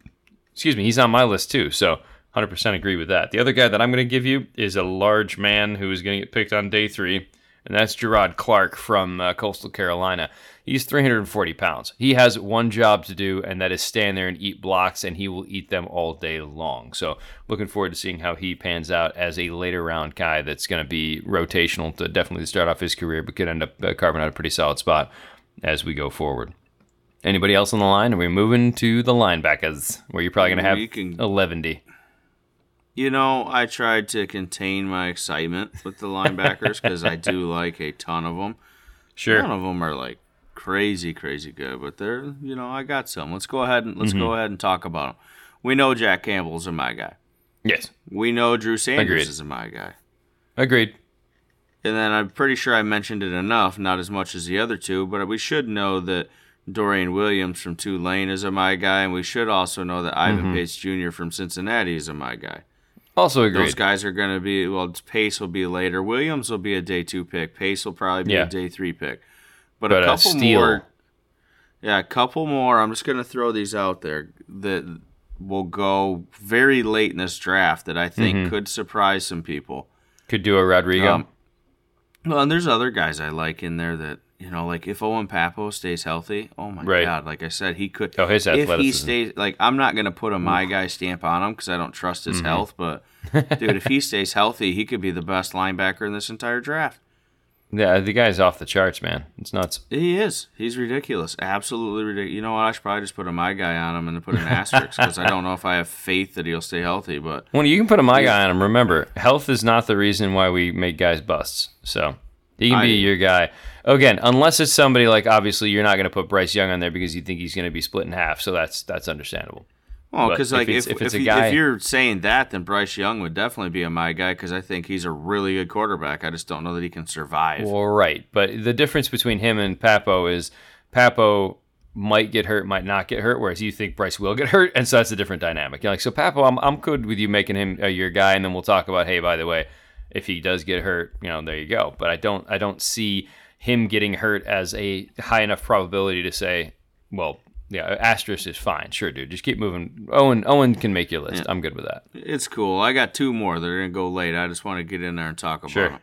Excuse me, he's on my list too. So 100% agree with that. The other guy that I'm going to give you is a large man who is going to get picked on day three, and that's Gerard Clark from uh, Coastal Carolina. He's 340 pounds. He has one job to do, and that is stand there and eat blocks, and he will eat them all day long. So, looking forward to seeing how he pans out as a later round guy that's going to be rotational to definitely start off his career, but could end up uh, carving out a pretty solid spot as we go forward. Anybody else on the line? Are we moving to the linebackers, where you're probably going to have We can- 11D? You know, I tried to contain my excitement with the linebackers because I do *laughs* like a ton of them. Sure. None of them are like crazy, crazy good, but they're you know I got some. Let's go ahead and let's Mm-hmm. go ahead and talk about them. We know Jack Campbell's a my guy. Yes. We know Drew Sanders Agreed. is a my guy. Agreed. And then I'm pretty sure I mentioned it enough, not as much as the other two, but we should know that Dorian Williams from Tulane is a my guy, and we should also know that Ivan Mm-hmm. Pace Jr. from Cincinnati is a my guy. Also agreed. Those guys are going to be well. Pace will be later. Williams will be a day two pick. Pace will probably be Yeah. a day three pick. But, But a a couple steal. more. Yeah, a couple more. I'm just going to throw these out there that will go very late in this draft that I think Mm-hmm. could surprise some people. Could do a Rodrigo. Um, well, and there's other guys I like in there that you know, like if Owen Pappoe stays healthy, oh my Right. god! Like I said, he could. Oh, his athleticism. if he stays, like I'm not gonna put a my guy stamp on him because I don't trust his Mm-hmm. health. But *laughs* dude, if he stays healthy, he could be the best linebacker in this entire draft. yeah, the guy's off the charts, man. It's nuts. He is. He's ridiculous. Absolutely ridiculous. You know what? I should probably just put a my guy on him and then put an asterisk because I don't know if I have faith that he'll stay healthy. But Well, you can put a my guy on him. Remember, health is not the reason why we make guys busts. So he can be I- your guy. Again, unless it's somebody like obviously you're not going to put Bryce Young on there because you think he's going to be split in half. So that's that's understandable. Well, because if like it's- if if if, it's a you- guy- if you're saying that, then Bryce Young would definitely be a my guy because I think he's a really good quarterback. I just don't know that he can survive. Well, right. But the difference between him and Pappoe is Pappoe might get hurt, might not get hurt, whereas you think Bryce will get *laughs* hurt, and so that's a different dynamic. You're like, so Pappoe, I'm I'm good with you making him uh, your guy, and then we'll talk about, hey, by the way, if he does get hurt, you know, there you go. But I don't I don't see him getting hurt as a high enough probability to say, well, yeah, asterisk is fine. Sure, dude. Just keep moving. Owen Owen can make your list. I'm good with that. It's cool. I got two more that are gonna go late. I just want to get in there and talk about Sure. them.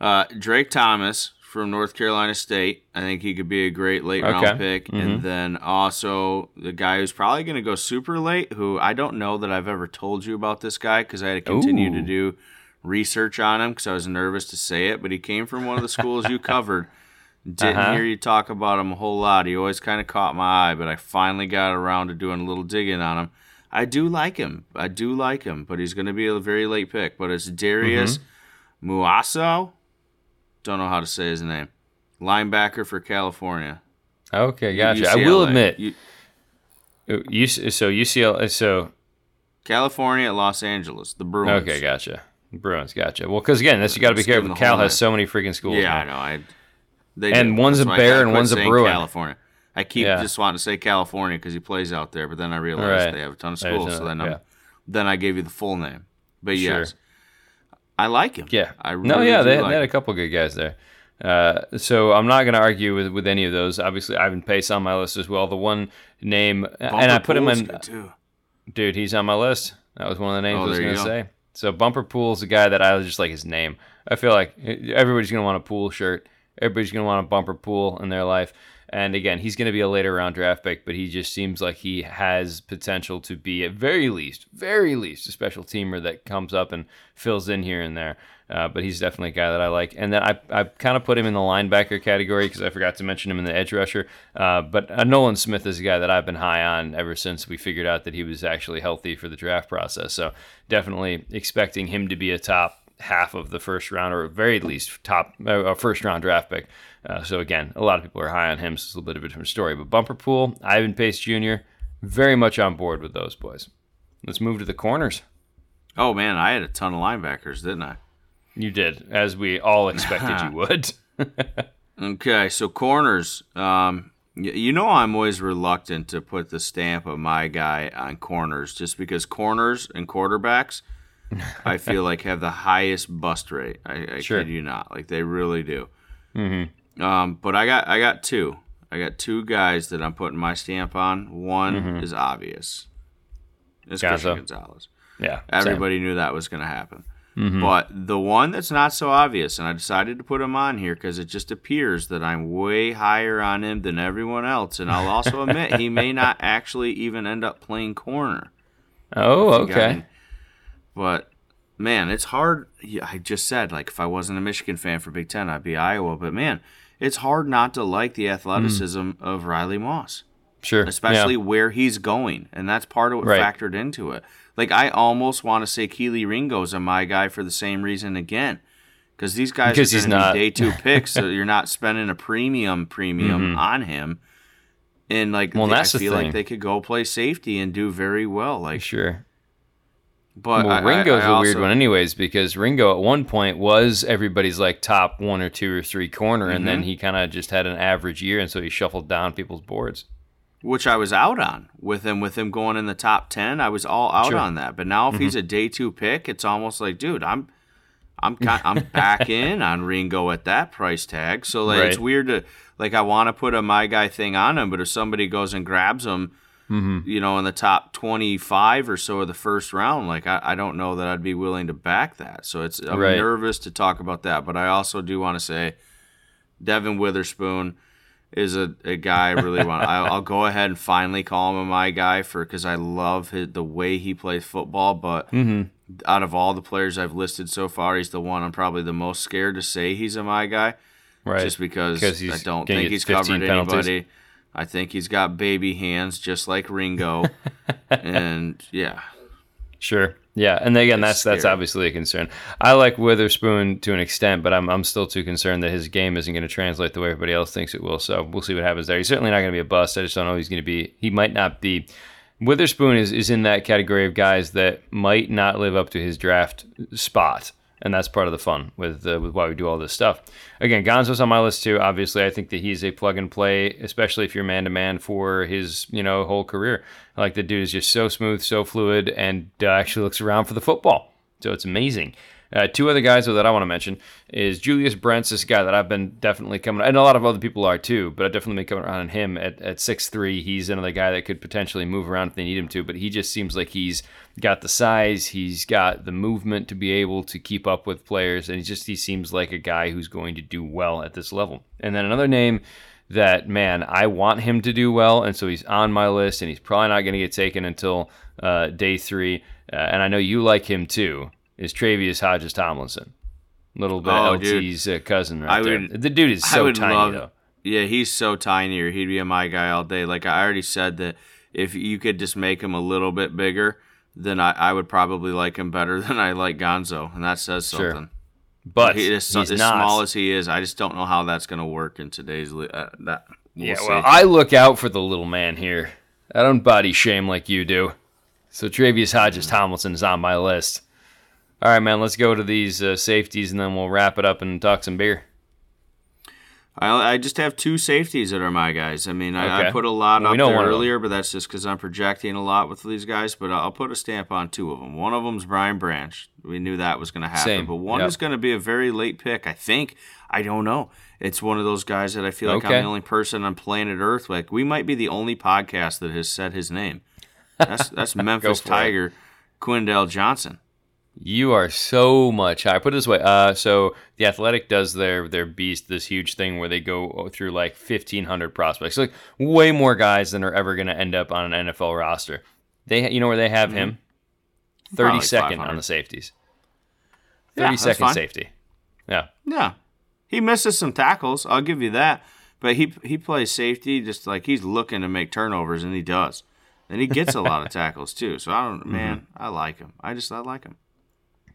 Uh, Drake Thomas from North Carolina State. I think he could be a great late Okay. round pick. And then also the guy who's probably going to go super late, who I don't know that I've ever told you about this guy because I had to continue to do research on him because I was nervous to say it. But he came from one of the schools you *laughs* covered. Didn't Uh-huh. hear you talk about him a whole lot. He always kind of caught my eye, but I finally got around to doing a little digging on him. I do like him. I do like him, but he's going to be a very late pick. But it's Darius Mm-hmm. Muasau. Don't know how to say his name. Linebacker for California. Okay, gotcha. I will admit, U- you so UCL so California, at Los Angeles, the Bruins. Okay, gotcha. Bruins, gotcha. Well, because again, this you got to be careful. Cal has so many freaking schools. Yeah, I know. I. They And do. one's That's a Bear and one's a Bruin. California. I keep Yeah. just wanting to say California because he plays out there, but then I realized Right. they have a ton of schools. so then, I'm, yeah. then I gave you the full name. But Sure. yes, I like him. Yeah. I really no, yeah, they, had- like they had a couple good guys there. Uh, so I'm not going to argue with, with any of those. Obviously, Ivan Pace on my list as well. The one name, and I Bumper put him in. Dude, he's on my list. That was one of the names Oh, I was going to say. So Bumper Pool's a guy that I just like his name. I feel like eh, everybody's going to want a pool shirt, Everybody's to want a bumper pool in their life. And again, he's going to be a later round draft pick, but he just seems like he has potential to be, at very least, very least, a special teamer that comes up and fills in here and there. Uh, but he's definitely a guy that I like. And then I, I kind of put him in the linebacker category because I forgot to mention him in the edge rusher. Uh, but uh, Nolan Smith is a guy that I've been high on ever since we figured out that he was actually healthy for the draft process. So definitely expecting him to be a top half of the first round, or at very least top uh, first round draft pick. Uh, so again, a lot of people are high on him. So it's a little bit of a different story. But Bumper Pool, Ivan Pace Jr., very much on board with those boys. Let's move to the corners. Oh man, I had a ton of linebackers, didn't I? You did, as we all *laughs* expected you would. *laughs* okay, so corners. Um, you know, I'm always reluctant to put the stamp of my guy on corners, just because corners and quarterbacks, I feel *laughs* like have the highest bust rate. I, I sure. kid you not, like they really do. Mm-hmm. Um, but I got I got two. I got two guys that I'm putting my stamp on. One mm-hmm. is obvious. It's Christian Gonzalez. Yeah, everybody same. knew that was going to happen. Mm-hmm. But the one that's not so obvious, and I decided to put him on here because it just appears that I'm way higher on him than everyone else. And I'll also *laughs* admit he may not actually even end up playing corner. Oh, okay. But man, it's hard. I just said, like, if I wasn't a Michigan fan for Big Ten, I'd be Iowa. But man, it's hard not to like the athleticism mm. of Riley Moss. Sure. Especially yeah. where he's going. And that's part of what right. factored into it. Like I almost want to say Kelee Ringo's a my guy for the same reason again. Because these guys because are going day two *laughs* picks, so you're not spending a premium premium mm-hmm. on him. And like, well, they, that's I feel like they could go play safety and do very well. Like, sure. But well, Ringo's I, I a weird one, anyways, because Ringo at one point was everybody's like top one or two or three corner, mm-hmm. and then mm-hmm. he kind of just had an average year, and so he shuffled down people's boards which I was out on with him with him going in the top 10 I was all out sure. on that but now if mm-hmm. he's a day 2 pick it's almost like dude I'm I'm kind, I'm back *laughs* in on Ringo at that price tag so like right. it's weird to like I want to put a my guy thing on him but if somebody goes and grabs him mm-hmm. you know in the top 25 or so of the first round like I, I don't know that I'd be willing to back that so it's I'm right. nervous to talk about that but I also do want to say Devon Witherspoon is a, a guy I really want. *laughs* I, will go ahead and finally call him a my guy for because I love his, the way he plays football. But mm-hmm. out of all the players I've listed so far, he's the one I'm probably the most scared to say he's a my guy. Right. Just because I don't think he's covered penalties. anybody. I think he's got baby hands just like Ringo. *laughs* and yeah. Sure. Yeah, and again, that's that's obviously a concern. I like Witherspoon to an extent, but I'm I'm still too concerned that his game isn't going to translate the way everybody else thinks it will. So we'll see what happens there. He's certainly not going to be a bust. I just don't know he's going to be. He might not be. Witherspoon is, is in that category of guys that might not live up to his draft spot and that's part of the fun with uh, with why we do all this stuff. Again, Gonzo's on my list too. Obviously, I think that he's a plug and play, especially if you're man to man for his you know whole career. Like the dude is just so smooth, so fluid, and uh, actually looks around for the football. So it's amazing. Uh, two other guys that I want to mention is Julius Brents, this guy that I've been definitely coming, and a lot of other people are too, but I've definitely been coming around on him at, at 6'3". He's another guy that could potentially move around if they need him to, but he just seems like he's got the size, he's got the movement to be able to keep up with players, and he just he seems like a guy who's going to do well at this level. And then another name that man, I want him to do well, and so he's on my list, and he's probably not going to get taken until uh, day three. Uh, and I know you like him too is Tre'Vius Hodges Tomlinson. Little bit oh, LT's uh, cousin right I there. Would, the dude is so tiny love, though. Yeah, he's so tiny, or he'd be a my guy all day. Like I already said that if you could just make him a little bit bigger, then I, I would probably like him better *laughs* than I like Gonzo, and that says something. Sure. But he, as, as small as he is, I just don't know how that's going to work in today's. Uh, that we'll yeah, see. well, I look out for the little man here. I don't body shame like you do. So Tre'Vius Hodges Tomlinson is on my list. All right, man. Let's go to these uh, safeties, and then we'll wrap it up and talk some beer. I, I just have two safeties that are my guys. I mean, I, okay. I put a lot well, up there earlier, but that's just because I'm projecting a lot with these guys. But I'll put a stamp on two of them. One of them's Brian Branch. We knew that was going to happen. Same. But one yep. is going to be a very late pick. I think. I don't know. It's one of those guys that I feel like okay. I'm the only person on planet Earth. Like we might be the only podcast that has said his name. That's that's *laughs* Memphis Tiger, Quindell Johnson. You are so much higher. Put it this way. Uh, so the Athletic does their their beast, this huge thing where they go through like fifteen hundred prospects, like way more guys than are ever going to end up on an NFL roster. They, you know, where they have mm-hmm. him, thirty second on the safeties. Thirty yeah, second safety. Yeah. Yeah. He misses some tackles. I'll give you that. But he he plays safety just like he's looking to make turnovers, and he does. And he gets a lot of *laughs* tackles too. So I don't, mm-hmm. man, I like him. I just I like him.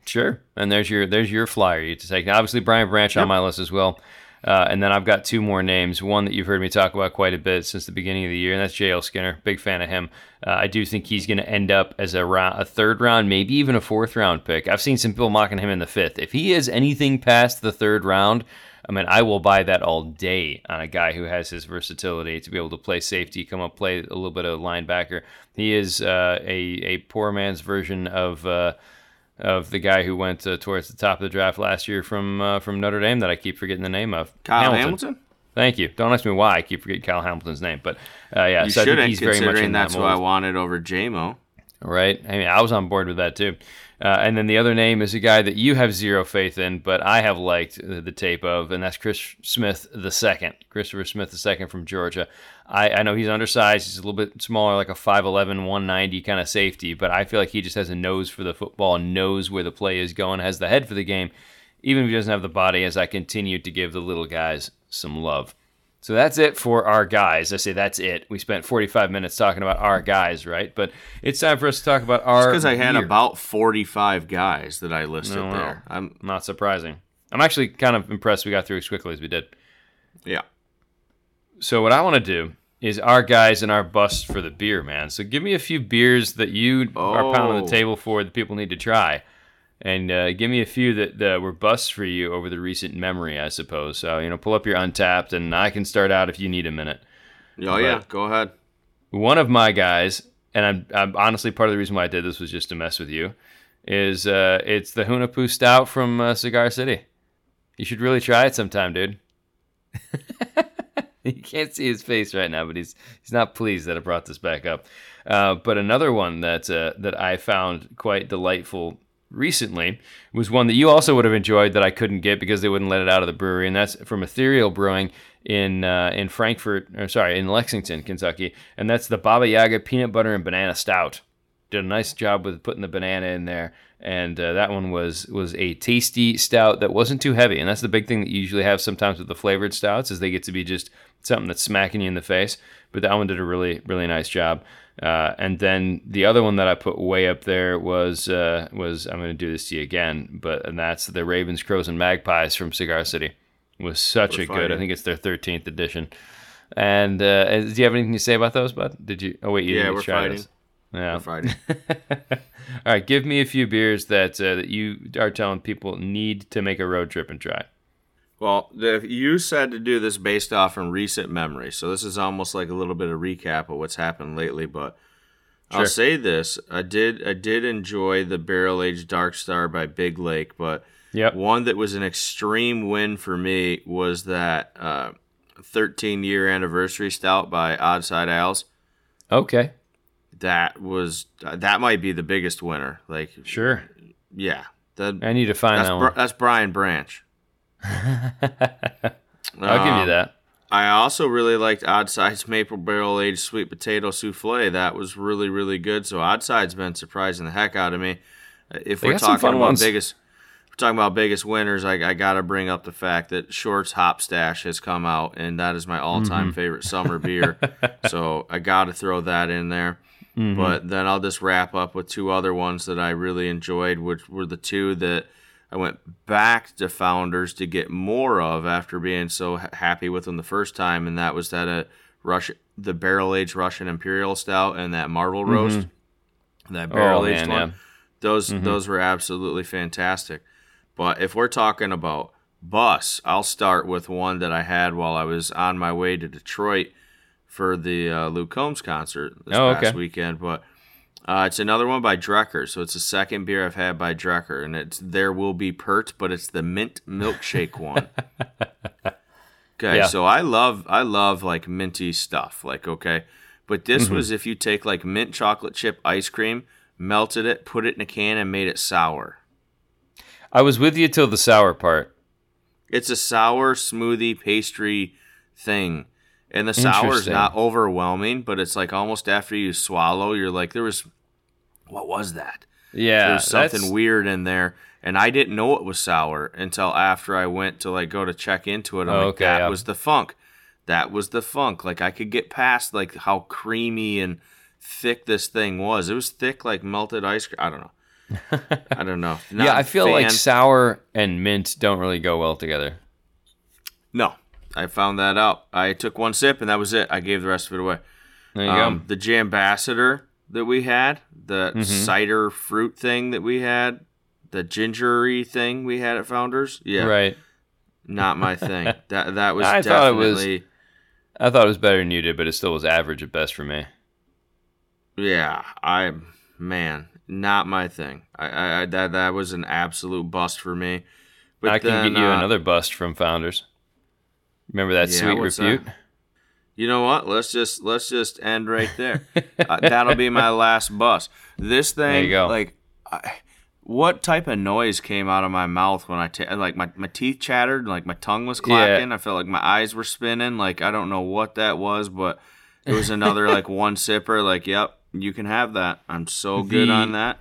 Sure. And there's your there's your flyer you to take. Obviously, Brian Branch yep. on my list as well. Uh, and then I've got two more names. One that you've heard me talk about quite a bit since the beginning of the year, and that's J.L. Skinner. Big fan of him. Uh, I do think he's going to end up as a round, a third round, maybe even a fourth round pick. I've seen some people mocking him in the fifth. If he is anything past the third round, I mean, I will buy that all day on a guy who has his versatility to be able to play safety, come up, play a little bit of linebacker. He is uh, a a poor man's version of uh, of the guy who went uh, towards the top of the draft last year from uh, from Notre Dame that I keep forgetting the name of. Kyle Hamilton. Hamilton? Thank you. Don't ask me why I keep forgetting Kyle Hamilton's name, but uh, yeah, you so shouldn't, he's very much in that's that who I wanted over JMO. Right. I mean, I was on board with that too. Uh, and then the other name is a guy that you have zero faith in, but I have liked the tape of, and that's Chris Smith the second, Christopher Smith the second from Georgia. I, I know he's undersized; he's a little bit smaller, like a 5'11", 190 kind of safety, but I feel like he just has a nose for the football, knows where the play is going, has the head for the game, even if he doesn't have the body. As I continue to give the little guys some love. So that's it for our guys. I say that's it. We spent 45 minutes talking about our guys, right? But it's time for us to talk about our. Because I had about 45 guys that I listed no, there. I'm not surprising. I'm actually kind of impressed we got through as quickly as we did. Yeah. So what I want to do is our guys and our bust for the beer, man. So give me a few beers that you oh. are pounding the oh. table for that people need to try and uh, give me a few that, that were busts for you over the recent memory, I suppose. So you know, pull up your Untappd, and I can start out if you need a minute. Oh but yeah, go ahead. One of my guys, and I'm, I'm, honestly part of the reason why I did this was just to mess with you. Is uh, it's the Hunahpu Stout from uh, Cigar City. You should really try it sometime, dude. *laughs* you can't see his face right now, but he's he's not pleased that I brought this back up. Uh, but another one that uh, that I found quite delightful recently was one that you also would have enjoyed that I couldn't get because they wouldn't let it out of the brewery, and that's from Ethereal Brewing in uh, in Frankfort, or sorry, in Lexington, Kentucky, and that's the Baba Yaga Peanut Butter and Banana Stout. Did a nice job with putting the banana in there, and uh, that one was was a tasty stout that wasn't too heavy, and that's the big thing that you usually have sometimes with the flavored stouts is they get to be just something that's smacking you in the face. But that one did a really really nice job. Uh, and then the other one that I put way up there was uh, was I'm going to do this to you again, but and that's the Ravens, Crows, and Magpies from Cigar City. It was such We're a good. I think it's their 13th edition. And uh, do you have anything to say about those, bud? Did you? Oh wait, you yeah, we're fighting. Those. Yeah, we're fighting. *laughs* All right, give me a few beers that uh, that you are telling people need to make a road trip and try. Well, you said to do this based off in recent memory, so this is almost like a little bit of recap of what's happened lately. But sure. I'll say this: I did I did enjoy the Barrel Age Dark Star by Big Lake, but yep. one that was an extreme win for me was that uh, 13 year anniversary stout by Oddside Ales. Okay, that was that might be the biggest winner. Like sure, yeah. That, I need to find that one. That's Brian Branch. *laughs* I'll give you that. I also really liked Oddside's maple barrel aged sweet potato souffle. That was really really good. So Oddside's been surprising the heck out of me. Uh, if they we're talking about ones. biggest, we're talking about biggest winners. I, I got to bring up the fact that Shorts Hop Stash has come out, and that is my all time mm-hmm. favorite summer beer. *laughs* so I got to throw that in there. Mm-hmm. But then I'll just wrap up with two other ones that I really enjoyed, which were the two that I went back to Founders to get more of after being so happy with them the first time, and that was that a uh, Rush, the barrel aged Russian Imperial Stout and that Marble mm-hmm. Roast, that barrel aged oh, one. Yeah. Those mm-hmm. those were absolutely fantastic. But if we're talking about bus, I'll start with one that I had while I was on my way to Detroit for the uh, Luke Combs concert this oh, past okay. weekend. But uh, it's another one by Drekker, so it's the second beer I've had by Drekker, and it's There Will Be Pert, but it's the mint milkshake one. *laughs* Okay, yeah. so I love I love like minty stuff, like okay, but this mm-hmm. was if you take like mint chocolate chip ice cream, melted it, put it in a can, and made it sour. I was with you till the sour part. It's a sour smoothie pastry thing. And the sour is not overwhelming, but it's like almost after you swallow, you're like, there was, what was that? Yeah, There's something that's- weird in there. And I didn't know it was sour until after I went to like go to check into it. I'm Oh, like, okay, that yeah. was the funk. That was the funk. Like I could get past like how creamy and thick this thing was. It was thick like melted ice cream. I don't know. *laughs* I don't know. Not yeah, I feel like sour and mint don't really go well together. No, I found that out. I took one sip and that was it. I gave the rest of it away. There you Um, the Jambassador that we had, the Mm-hmm. cider fruit thing that we had, the gingery thing we had at Founders. Yeah. Right. not my thing. *laughs* that that was I thought it was- definitely I thought it was better than you did, but it still was average at best for me. yeah. I man, not my thing. I, I, I that that was an absolute bust for me. But I can then, get you uh, another bust from Founders. Remember that Yeah, sweet repute? that? You know what? Let's just let's just end right there. *laughs* uh, that'll be my last bus. This thing, like, I, what type of noise came out of my mouth when I ta- like my my teeth chattered, like my tongue was clacking. I felt like my eyes were spinning. Like I don't know what that was, but it was another like *laughs* one sipper. Like, yep, you can have that. I'm so good on that.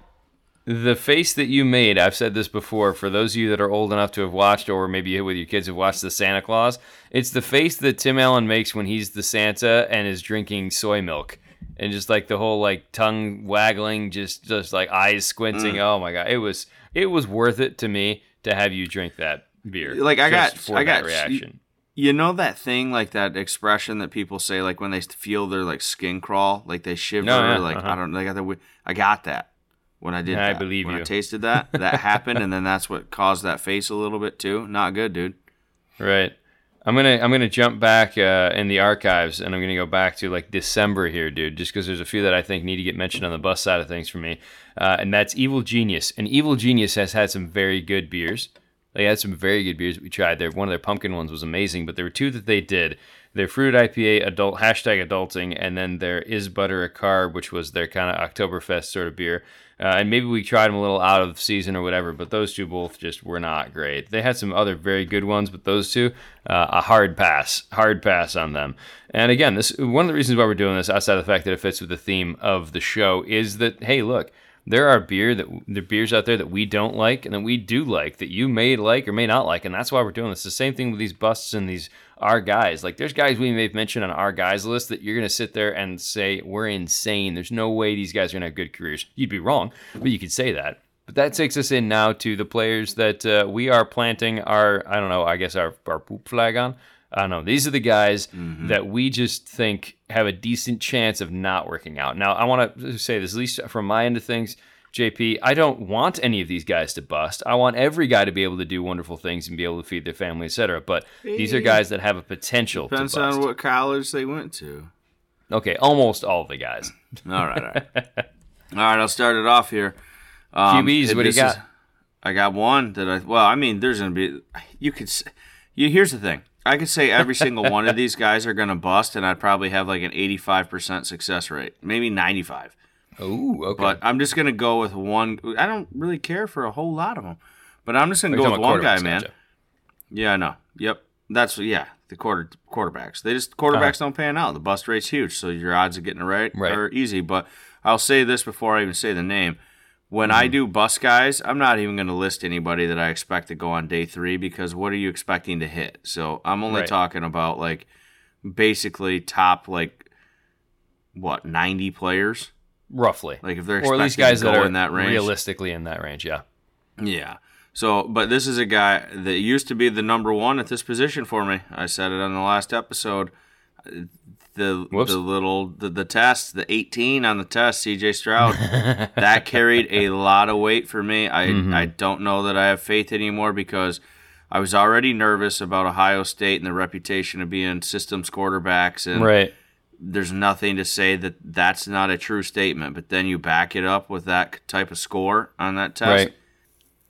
The face that you made, I've said this before, for those of you that are old enough to have watched, or maybe you with your kids have watched the Santa Claus, it's the face that Tim Allen makes when he's the Santa and is drinking soy milk. And just like the whole like tongue waggling, just just like eyes squinting. Oh my god. It was it was worth it to me to have you drink that beer. Like, I got- I that got- reaction. You know that thing, like that expression that people say, like when they feel their like skin crawl, like they shiver, No, yeah, like uh-huh. I don't, know, they got the, I got that when I did. I that. believe when I tasted that, that *laughs* happened, and then that's what caused that face a little bit too. Not good, dude. Right. I'm gonna I'm gonna jump back uh, in the archives and I'm gonna go back to like December here, dude. Just because there's a few that I think need to get mentioned on the bus side of things for me, uh, and that's Evil Genius. And Evil Genius has had some very good beers. They had some very good beers that we tried. Their one of their pumpkin ones was amazing, but there were two that they did. Their fruited IPA, adult hashtag adulting, and then their is butter a carb, which was their kind of Oktoberfest sort of beer. Uh, and maybe we tried them a little out of season or whatever, but those two both just were not great. They had some other very good ones, but those two, uh, a hard pass, hard pass on them. And again, this one of the reasons why we're doing this, outside of the fact that it fits with the theme of the show, is that hey, look, there are beer that there are beers out there that we don't like and that we do like that you may like or may not like, and that's why we're doing this. The same thing with these busts and these our guys. Like there's guys we may have mentioned on our guys list that you're gonna sit there and say we're insane. There's no way these guys are gonna have good careers. You'd be wrong, but you could say that. But that takes us in now to the players that uh, we are planting our I don't know I guess our our poop flag on. I don't know. These are the guys that we just think have a decent chance of not working out. Now, I want to say this, at least from my end of things, JP, I don't want any of these guys to bust. I want every guy to be able to do wonderful things and be able to feed their family, etc. But these are guys that have a potential Depends to bust. on what college they went to. okay, almost all the guys. *laughs* All right, all right, all right. I'll start it off here. Um, QBs, what do you this is- got? I got one that I. Well, I mean, there's gonna be. You could. You here's the thing. I could say every single one of *laughs* these guys are gonna bust, and I'd probably have like an 85% success rate, maybe 95. Oh, okay. But I'm just gonna go with one. I don't really care for a whole lot of them, but I'm just gonna You're go with one guy, man. Yeah, I know. Yep. That's yeah. The quarter quarterbacks. They just quarterbacks Uh-huh. don't pan out. The bust rate's huge, so your odds of getting it right, Right. are easy. But I'll say this before I even say the name. When I Mm-hmm. do bust guys, I'm not even going to list anybody that I expect to go on day three because what are you expecting to hit? So I'm only Right. talking about like basically top like what 90 players. Roughly. Like if they're or at least guys that are in that range. realistically in that range, yeah. Yeah. So, but this is a guy that used to be the number one at this position for me. I said it on the last episode. The Whoops. the little the, the test, the 18 on the test, CJ Stroud, that *laughs* carried a lot of weight for me. I Mm-hmm. I don't know that I have faith anymore because I was already nervous about Ohio State and the reputation of being systems quarterbacks and Right. There's nothing to say that that's not a true statement. But then you back it up with that type of score on that test. Right.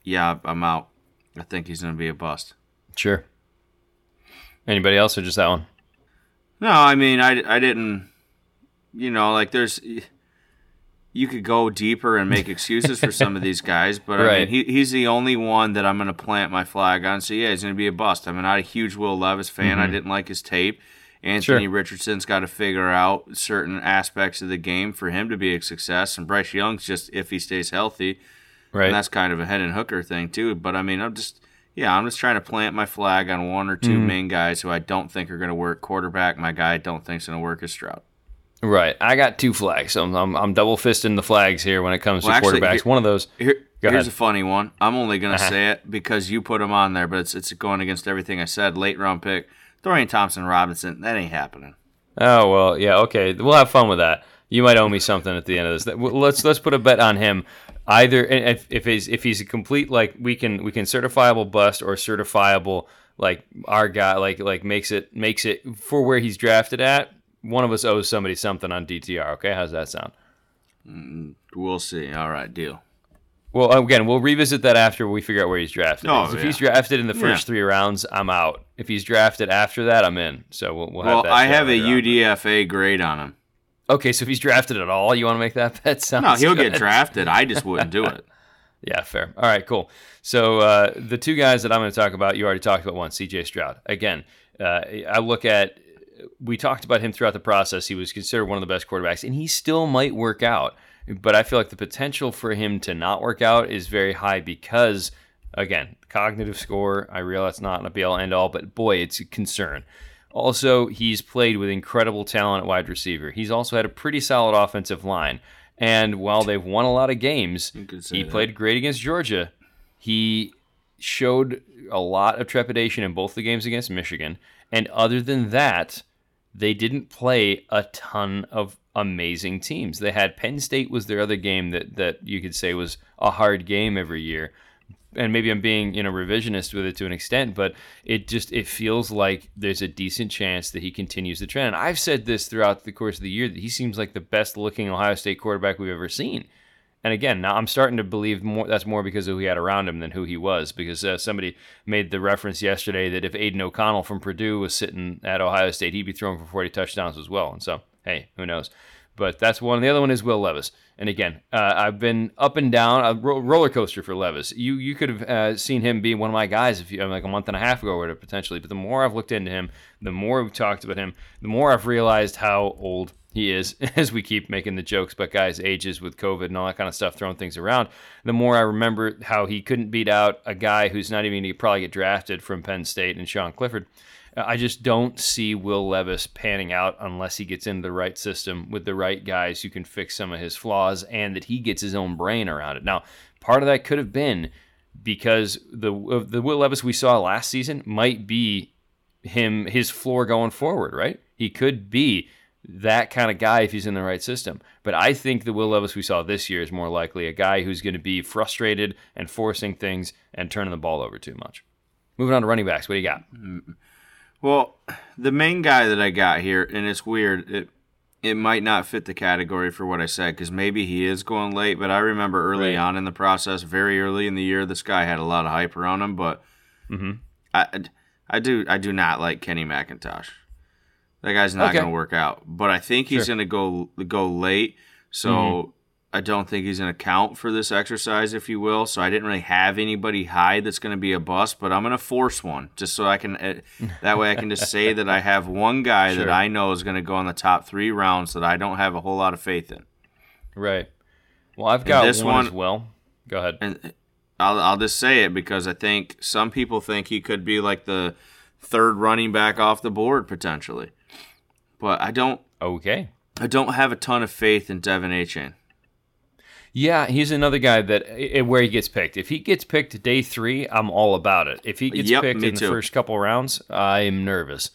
Yeah, I'm out. I think he's going to be a bust. Sure. Anybody else or just that one? No, I mean, I, I didn't, you know, like there's, you could go deeper and make excuses for some of these *laughs* guys, but I mean, he, he's the only one that I'm going to plant my flag on. So yeah, he's going to be a bust. I'm not a huge Will Levis fan. I mm-hmm. didn't like his tape. Anthony Sure. Richardson's got to figure out certain aspects of the game for him to be a success, and Bryce Young's just if he stays healthy, Right. and that's kind of a head and hooker thing too. But I mean, I'm just yeah, I'm just trying to plant my flag on one or 2 main guys who I don't think are going to work. Quarterback, my guy, I don't think's going to work is Stroud. right. I got two flags. So I'm, I'm, I'm double fisting the flags here when it comes Well, to actually, quarterbacks. here- One of those. Here, here's a funny one. I'm only gonna Uh-huh. say it because you put him on there, but it's it's going against everything I said. Late round pick, Dorian Thompson Robinson. That ain't happening. Oh well, yeah, okay. We'll have fun with that. You might owe me something at the end of this. Let's let's put a bet on him. Either if, if he's if he's a complete like we can we can certifiable bust or certifiable like our guy like like makes it makes it for where he's drafted at. One of us owes somebody something on DTR. Okay, how's that sound? Mm, we'll see. All right, deal. Well, again, we'll revisit that after we figure out where he's drafted. Oh, if yeah. he's drafted in the first Yeah. three rounds, I'm out. If he's drafted after that, I'm in. So we'll, we'll have Well, that. I have a later on. UDFA grade on him. Okay, so if he's drafted at all, you want to make that *laughs* bet? Sounds No, he'll good. get drafted. I just wouldn't do it. *laughs* Yeah, fair. All right, cool. So uh, the two guys that I'm going to talk about, you already talked about one, C.J. Stroud. Again, uh, I look at. We talked about him throughout the process. He was considered one of the best quarterbacks, and he still might work out. But I feel like the potential for him to not work out is very high because, again, cognitive score. I realize it's not a be all end all, but boy, it's a concern. Also, he's played with incredible talent at wide receiver. He's also had a pretty solid offensive line. And while they've won a lot of games, he that. played great against Georgia. He showed a lot of trepidation in both the games against Michigan. And other than that, they didn't play a ton of amazing teams. They had Penn State was their other game that that you could say was a hard game every year. And maybe I'm being, you know, revisionist with it to an extent, but it just it feels like there's a decent chance that he continues the trend. And I've said this throughout the course of the year that he seems like the best looking Ohio State quarterback we've ever seen. And again, now I'm starting to believe more. That's more because of who he had around him than who he was. Because uh, somebody made the reference yesterday that if Aidan O'Connell from Purdue was sitting at Ohio State, he'd be throwing for 40 touchdowns as well. And so, hey, who knows? But that's one. The other one is Will Levis. And again, uh, I've been up and down a ro- roller coaster for Levis. You you could have uh, seen him be one of my guys if you like a month and a half ago or potentially. But the more I've looked into him, the more we've talked about him, the more I've realized how old he is *laughs* as we keep making the jokes about guys' ages with COVID and all that kind of stuff, throwing things around. The more I remember how he couldn't beat out a guy who's not even going to probably get drafted from Penn State and Sean Clifford. Uh, I just don't see Will Levis panning out unless he gets into the right system with the right guys who can fix some of his flaws and that he gets his own brain around it. Now, part of that could have been because the the Will Levis we saw last season might be him his floor going forward, right? He could be that kind of guy if he's in the right system. But I think the Will Levis we saw this year is more likely a guy who's going to be frustrated and forcing things and turning the ball over too much. Moving on to running backs, what do you got? Well, the main guy that I got here, and it's weird. It it might not fit the category for what I said because maybe he is going late. But I remember early Right. on in the process, very early in the year, this guy had a lot of hype around him. But mm-hmm. I I do I do not like Kenny McIntosh. That guy's not Okay. going to work out. But I think he's Sure. going to go go late. So. I don't think he's going to count for this exercise, if you will. So I didn't really have anybody high that's going to be a bust, but I'm going to force one just so I can. Uh, *laughs* that way, I can just say that I have one guy Sure. that I know is going to go in the top three rounds that I don't have a whole lot of faith in. Right. Well, I've got this one, one- as well. Go ahead. And I'll, I'll just say it because I think some people think he could be like the third running back off the board potentially, but I don't. Okay. I don't have a ton of faith in De'Von Achane. Yeah, he's another guy that where he gets picked. If he gets picked day three, I'm all about it. If he gets Yep, picked in the first couple rounds, I'm nervous.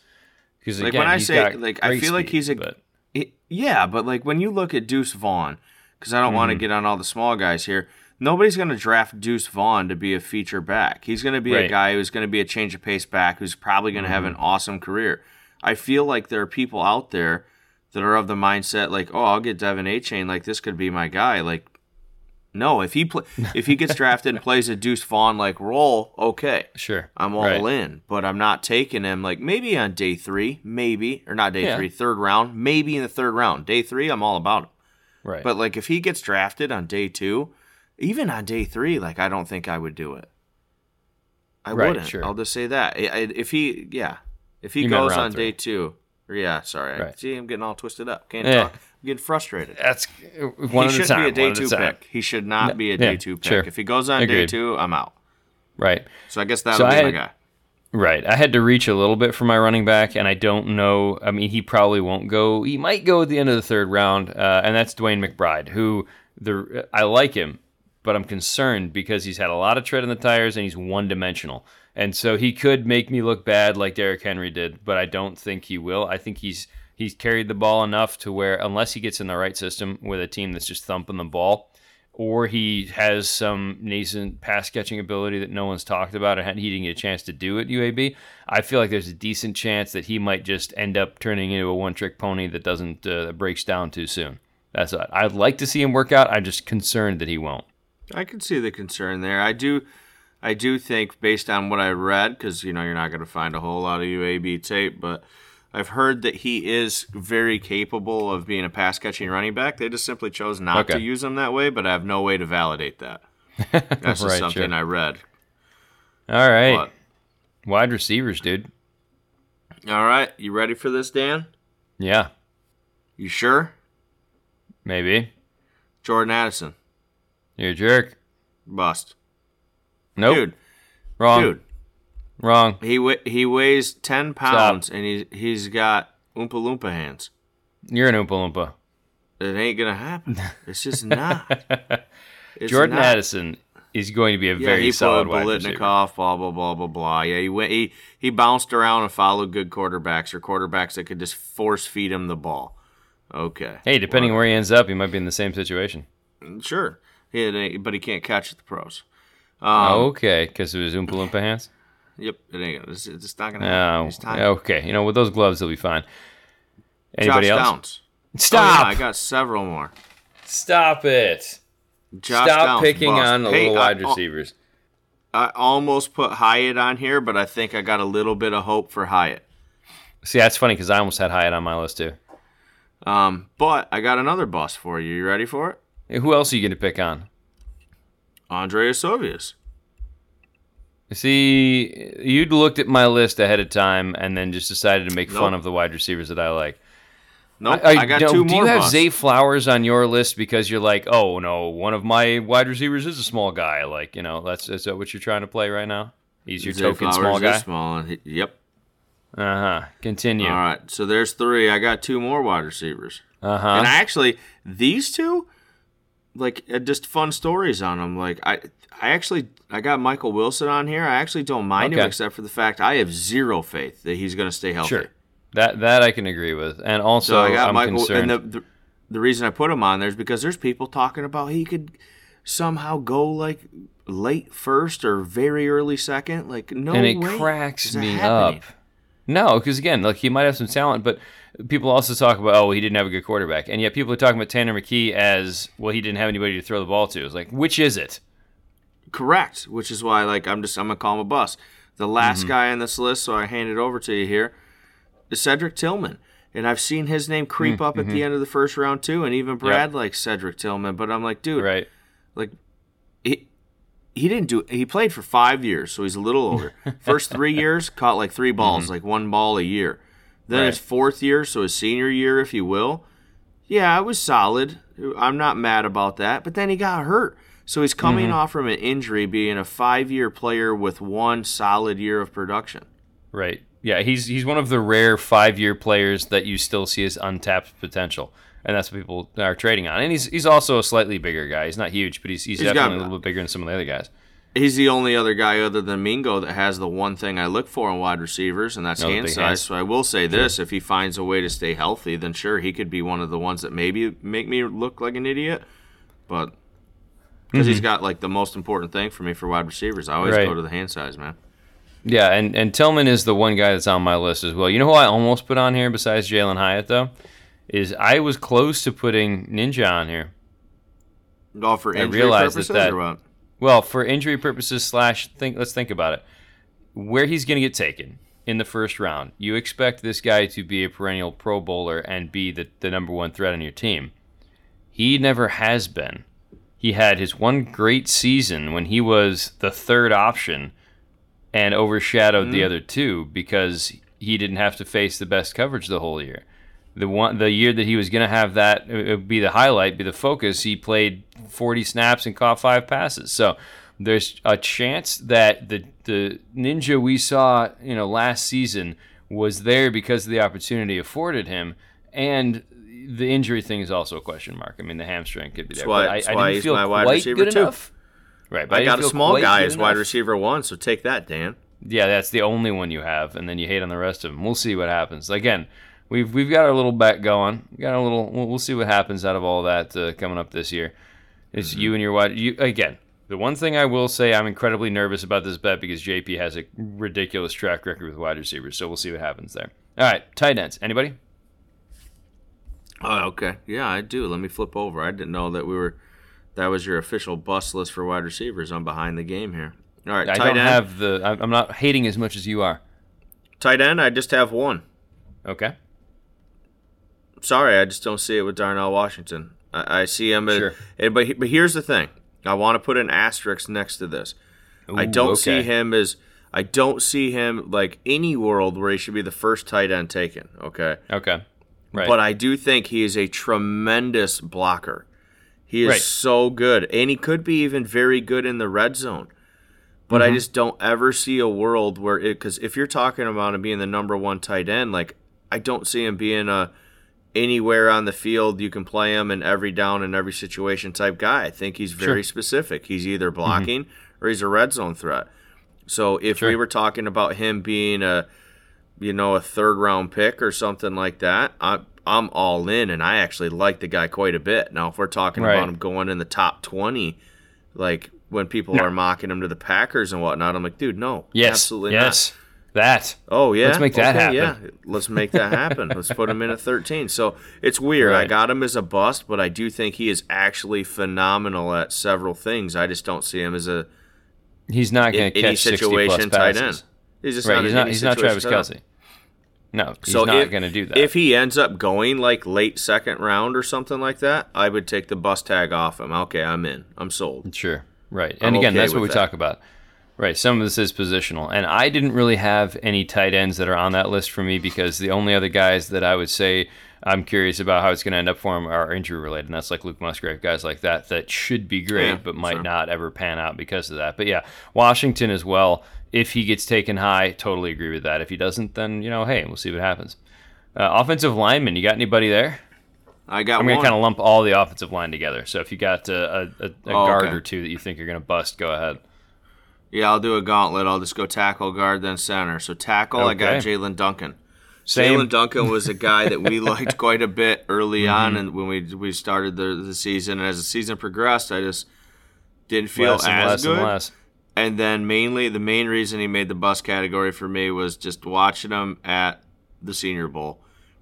Because Like, when I say- like, I feel like he's a- but- It- yeah, but like when you look at Deuce Vaughn, because I don't want to Mm-hmm. get on all the small guys here. Nobody's going to draft Deuce Vaughn to be a feature back. He's going to be a guy who's going to be a change of pace back who's probably going to have an Mm-hmm. awesome career. I feel like there are people out there that are of the mindset like, oh, I'll get De'Von Achane. Like this could be my guy. Like, no, if he play, if he gets drafted and plays a Deuce Vaughn like role, okay. sure, I'm all right. in, but I'm not taking him like maybe on day three, maybe or not day Yeah. three, third round, maybe in the third round. Day three, I'm all about him. Right. But like if he gets drafted on day two, even on day three, like I don't think I would do it. I Right, wouldn't. sure. I'll just say that. I- I- If he, yeah, if he You goes on three. day two, yeah, sorry, I Right. see, I'm getting all twisted up. Can't Yeah. talk. I'm frustrated. That's one he at a shouldn't time. be a day two pick. He should not be a yeah, day two pick. sure. If he goes on day two, I'm out. Right. So I guess that'll So be I my guy. Right. I had to reach a little bit for my running back, and I don't know. I mean, he probably won't go. He might go at the end of the third round, uh, and that's DeWayne McBride, who the I like him, but I'm concerned because he's had a lot of tread in the tires and he's one dimensional. And so he could make me look bad like Derrick Henry did, but I don't think he will. I think he's he's carried the ball enough to where unless he gets in the right system with a team that's just thumping the ball, or he has some nascent pass catching ability that no one's talked about and he didn't get a chance to do at UAB, I feel like there's a decent chance that he might just end up turning into a one trick pony that doesn't uh, that breaks down too soon. That's I'd like to see him work out. I'm just concerned that he won't. I can see the concern there. I do, I do think based on what I read, because you know you're not going to find a whole lot of UAB tape, but I've heard that he is very capable of being a pass catching running back. They just simply chose not to use him that way, but I have no way to validate that. *laughs* That's just Right, something sure. I read. All right, But, wide receivers, dude. all right, you ready for this, Dan? Yeah, You sure? maybe. Jordan Addison, You're a jerk. bust. Nope. Dude, Wrong. dude, Wrong. he wa- he weighs ten pounds and he he's got oompa loompa hands. You're an Oompa Loompa. It ain't gonna happen. *laughs* It's just not. It's Jordan not. Addison is going to be a Yeah, very he solid wide receiver. Blah blah blah blah blah. Yeah, he went. He he bounced around and followed good quarterbacks or quarterbacks that could just force feed him the ball. Okay. Hey, depending where he ends up, he might be in the same situation. Sure. He a, but he can't catch at the pros. Um, okay, because of his Oompa Loompa hands. Yep. It ain't. gonna- It's, it's just not gonna happen. Oh, time. okay. You know, with those gloves, he'll be fine. Anybody Josh else? Downs. Oh, Stop! yeah, I got several more. Stop it! Josh Stop Downs, picking bust. on the Hey, little I- wide receivers. I almost put Hyatt on here, but I think I got a little bit of hope for Hyatt. See, that's funny because I almost had Hyatt on my list too. Um, but I got another bust for you. You ready for it? Hey, Who else are you going to pick on? Andrei Iosivas. See, you'd looked at my list ahead of time and then just decided to make fun of the wide receivers that I like. Nope, I, got no, two do more. Do you have. Zay Flowers on your list because you're like, oh no, one of my wide receivers is a small guy. Like, you know, that's is that what you're trying to play right now? He's your Zay token Flowers small guy. Small. he- Yep. Uh huh. Continue. All right. So there's three. I got two more wide receivers. Uh huh. And I actually these two, like, uh, just fun stories on them. Like I, I actually I got Michael Wilson on here. I actually don't mind him except for the fact I have zero faith that he's going to stay healthy. Sure. That that I can agree with, and also So I got I'm Michael, concerned. and the, the the reason I put him on there is because there's people talking about he could somehow go like late first or very early second. Like no and it way cracks me happening. up. No, because again, like he might have some talent, but people also talk about oh he didn't have a good quarterback, and yet people are talking about Tanner McKee as well he didn't have anybody to throw the ball to. It's like which is it? Correct, which is why like I'm just I'm gonna call him a bust. The last Mm-hmm. guy on this list, so I hand it over to you here, is Cedric Tillman. And I've seen his name creep Mm-hmm. up at the end of the first round too, and even Brad likes Cedric Tillman. But I'm like, dude, Right. like he he didn't do he played for five years so he's a little older *laughs* first three years caught like three balls like one ball a year then his Mm-hmm. Fourth year so his senior year if you will yeah it was solid i'm not mad about that but then he got hurt so he's coming Mm-hmm. off from an injury being a five year player with one solid year of production Right. Yeah, he's he's one of the rare five year players that you still see as untapped potential. And that's what people are trading on. And he's he's also a slightly bigger guy. He's not huge, but he's he's, He's got- definitely a little bit bigger than some of the other guys. he's the only other guy other than Mingo that has the one thing I look for in wide receivers, and that's the hand size. hands. So I will say this: if he finds a way to stay healthy, then sure he could be one of the ones that maybe make me look like an idiot. But because he's got like the most important thing for me for wide receivers, I always Mm-hmm. Right. go to the hand size, man. Yeah, and, and Tillman is the one guy that's on my list as well. You know who I almost put on here besides Jalen Hyatt though? Is I was close to putting Ninja on here. All for I injury realize that purposes that- or what? Well, for injury purposes slash think let's think about it. Where he's gonna get taken in the first round, you expect this guy to be a perennial pro bowler and be the, the number one threat on your team. He never has been. He had his one great season when he was the third option and overshadowed mm-hmm. the other two because he didn't have to face the best coverage the whole year. The one the year that he was going to have that it would be the highlight, be the focus, he played 40 snaps and caught five passes. So there's a chance that the the ninja we saw, you know, last season was there because of the opportunity afforded him and the injury thing is also a question mark. I mean, the hamstring could be there. That's why, I, that's I, why feel my wide receiver too. enough. Right, I got a small guy as wide receiver one, so take that, Dan. Yeah, that's the only one you have, and then you hate on the rest of them. We'll see what happens. Again, we've we've got our little bet going. We got a little. We'll, we'll, see what happens out of all that uh, coming up this year. It's mm-hmm. you and your wide. You again. The one thing I will say, I'm incredibly nervous about this bet because JP has a ridiculous track record with wide receivers. So we'll see what happens there. All right, tight ends. Anybody? Oh, okay. Yeah, I do. Let me flip over. I didn't know that we were. That was your official bust list for wide receivers. I'm behind the game here. All right, I tight don't end. have the. I'm not hating as much as you are. Tight end. I just have one. Okay. Sorry, I just don't see it with Darnell Washington. I, I see him, sure. but but here's the thing. I want to put an asterisk next to this. Ooh, I don't okay. see him as I don't see him like any world where he should be the first tight end taken. Okay. Okay. Right. But I do think he is a tremendous blocker. He is right. so good, and he could be even very good in the red zone. But mm-hmm. I just don't ever see a world where it because if you're talking about him being the number one tight end, like I don't see him being a anywhere on the field you can play him in every down and every situation type guy. I think he's very sure. specific. He's either mm-hmm. blocking mm-hmm. or he's a red zone threat. So if sure. we were talking about him being a you know a third round pick or something like that, I I'm all in and I actually like the guy quite a bit. Now if we're talking right. about him going in the top 20 like when people no. are mocking him to the Packers and whatnot, I'm like, dude, no, yes, absolutely yes. not. That. Oh yeah. Let's make that okay, happen. Yeah, let's make that happen. let's put him in at 13. So it's weird. Right. I got him as a bust, but I do think he is actually phenomenal at several things. I just don't see him as a. He's not going to catch situation 60 plus tight end. He's just right. not. He's not. He's not Travis Kelce. No, he's so not going to do that. If he ends up going like late second round or something like that, I would take the bust tag off him. Okay, I'm in. I'm sold. Sure. Right. And I'm again, okay that's what we that. talk about. Right. Some of this is positional. And I didn't really have any tight ends that are on that list for me because the only other guys that I would say I'm curious about how it's going to end up for him are injury related. And that's like Luke Musgrave, guys like that, that should be great, yeah, but might sure. not ever pan out because of that. But yeah, Washington as well. If he gets taken high, totally agree with that. If he doesn't, then, you know, hey, we'll see what happens. Uh, offensive lineman, you got anybody there? I got. I'm going to kind of lump all the offensive line together. So if you got a, a, a oh, guard okay. or two that you think you're going to bust, go ahead. Yeah, I'll do a gauntlet. I'll just go tackle, guard, then center. So tackle, okay. I got Jaelyn Duncan. Same. Jaelyn Duncan was a guy that we *laughs* liked quite a bit early mm-hmm. on, and when we we started the, the season, and as the season progressed, I just didn't feel less as good. And, then mainly the main reason he made the bus category for me was just watching him at the Senior Bowl.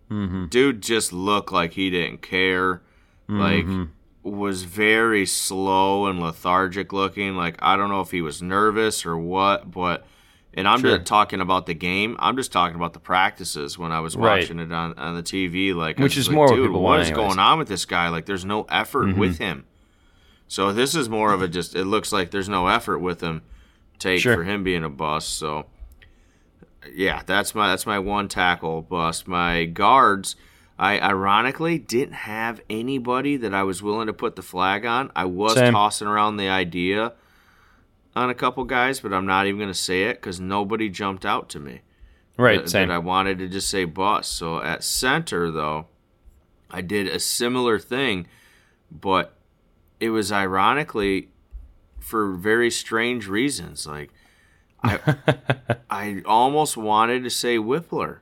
Mm-hmm. Dude just looked like he didn't care. Mm-hmm. Like was very slow and lethargic looking. Like I don't know if he was nervous or what, but and I'm sure. just talking about the game. I'm just talking about the practices when I was watching right. it on, on the TV. Like, which is like, more dude, what, what is going on with this guy? Like, there's no effort mm-hmm. with him. So this is more of a just. It looks like there's no effort with him. Take sure. for him being a bust. So yeah, that's my that's my one tackle bust. My guards. I ironically didn't have anybody that I was willing to put the flag on. I was Same. tossing around the idea on a couple guys, but I'm not even going to say it because nobody jumped out to me. Right, that, same. That I wanted to just say bust. So at center, though, I did a similar thing, but it was ironically for very strange reasons. Like, I, *laughs* I almost wanted to say Wypler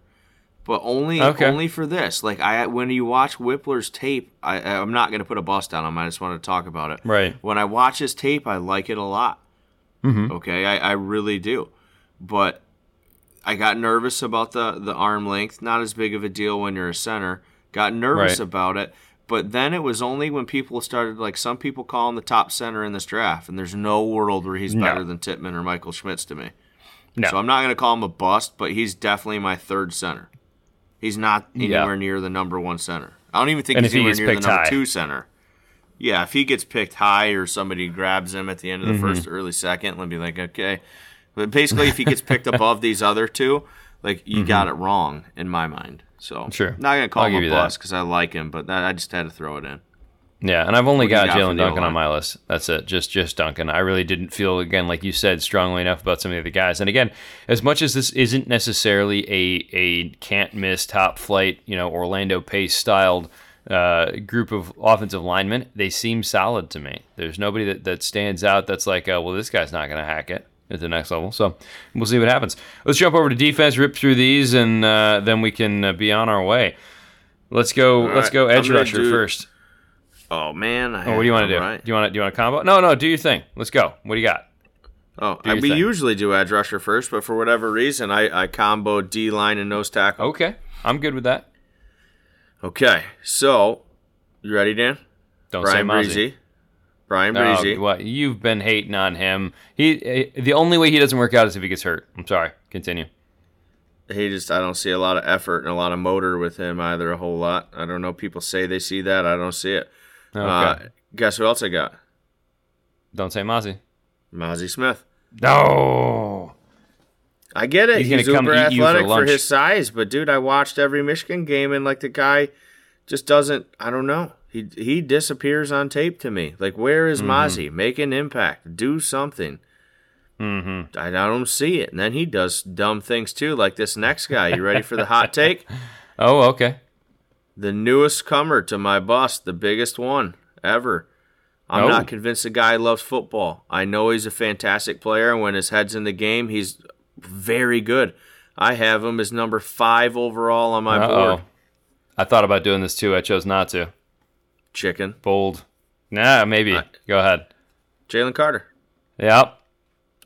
but only okay. only for this. Like I when you watch Wypler's tape, I I'm not gonna put a bust on him. I just want to talk about it. Right. When I watch his tape, I like it a lot. Mm-hmm. Okay, I, I really do. But I got nervous about the the arm length. Not as big of a deal when you're a center. Got nervous right. about it. But then it was only when people started like some people call him the top center in this draft, and there's no world where he's no. better than Tippmann or Michael Schmitz to me. No. So I'm not going to call him a bust, but he's definitely my third center. He's not anywhere yeah. near the number one center. I don't even think and he's anywhere he near the number high. two center. yeah, if he gets picked high or somebody grabs him at the end of the Mm-hmm. first, early second, let me be like, okay. But basically, if he gets picked *laughs* above these other two, like you got it wrong in my mind. So. Sure. not gonna call I'll him a bust because I like him, but that, I just had to throw it in. Yeah, and I've only got got Jaelyn Duncan on my list. That's it. Just just Duncan. I really didn't feel again, like you said, strongly enough about some of the other guys. And again, as much as this isn't necessarily a a can't miss top flight, you know, Orlando Pace styled uh, group of offensive linemen, they seem solid to me. There's nobody that, that stands out that's like, uh, well, this guy's not going to hack it at the next level. So we'll see what happens. Let's jump over to defense, rip through these, and uh, then we can uh, be on our way. Let's go. let's right, go edge rusher do- first. Oh man! Oh, what do you want to do? Right. Do you want to do you want a combo? No, no. Do your thing. Let's go. What do you got? Oh, your we thing. usually do edge rusher first, but for whatever reason, I, I combo D line and nose tackle. Okay, I'm good with that. Okay, so you ready, Dan? Don't Bryan say Mazi. Bresee. Bryan Oh, Bresee. what you've been hating on him. He eh, the only way he doesn't work out is if he gets hurt. I'm sorry. Continue. he just I don't see a lot of effort and a lot of motor with him either a whole lot. I don't know. People say they see that. I don't see it. Okay. Uh, guess who else I got? Don't say Mazi. Mazi Smith. No. I get it. He's He's, gonna eat you for athletic for, his size, but dude, I watched every Michigan game and like the guy just doesn't. I don't know. He he disappears on tape to me. Like where is Mm-hmm. Mazi? Make an impact. Do something. Mm-hmm. I, I don't see it. And then he does dumb things too, like this next guy. You ready for the hot *laughs* take? Oh, okay. The newest comer to my bus, the biggest one ever. I'm Oh. not convinced the guy loves football. I know he's a fantastic player, and when his head's in the game, he's very good. I have him as number five overall on my Uh-oh. board. I thought about doing this too. I chose not to. Chicken. Bold. Nah, maybe. I- Go ahead. Jalen Carter. Yep.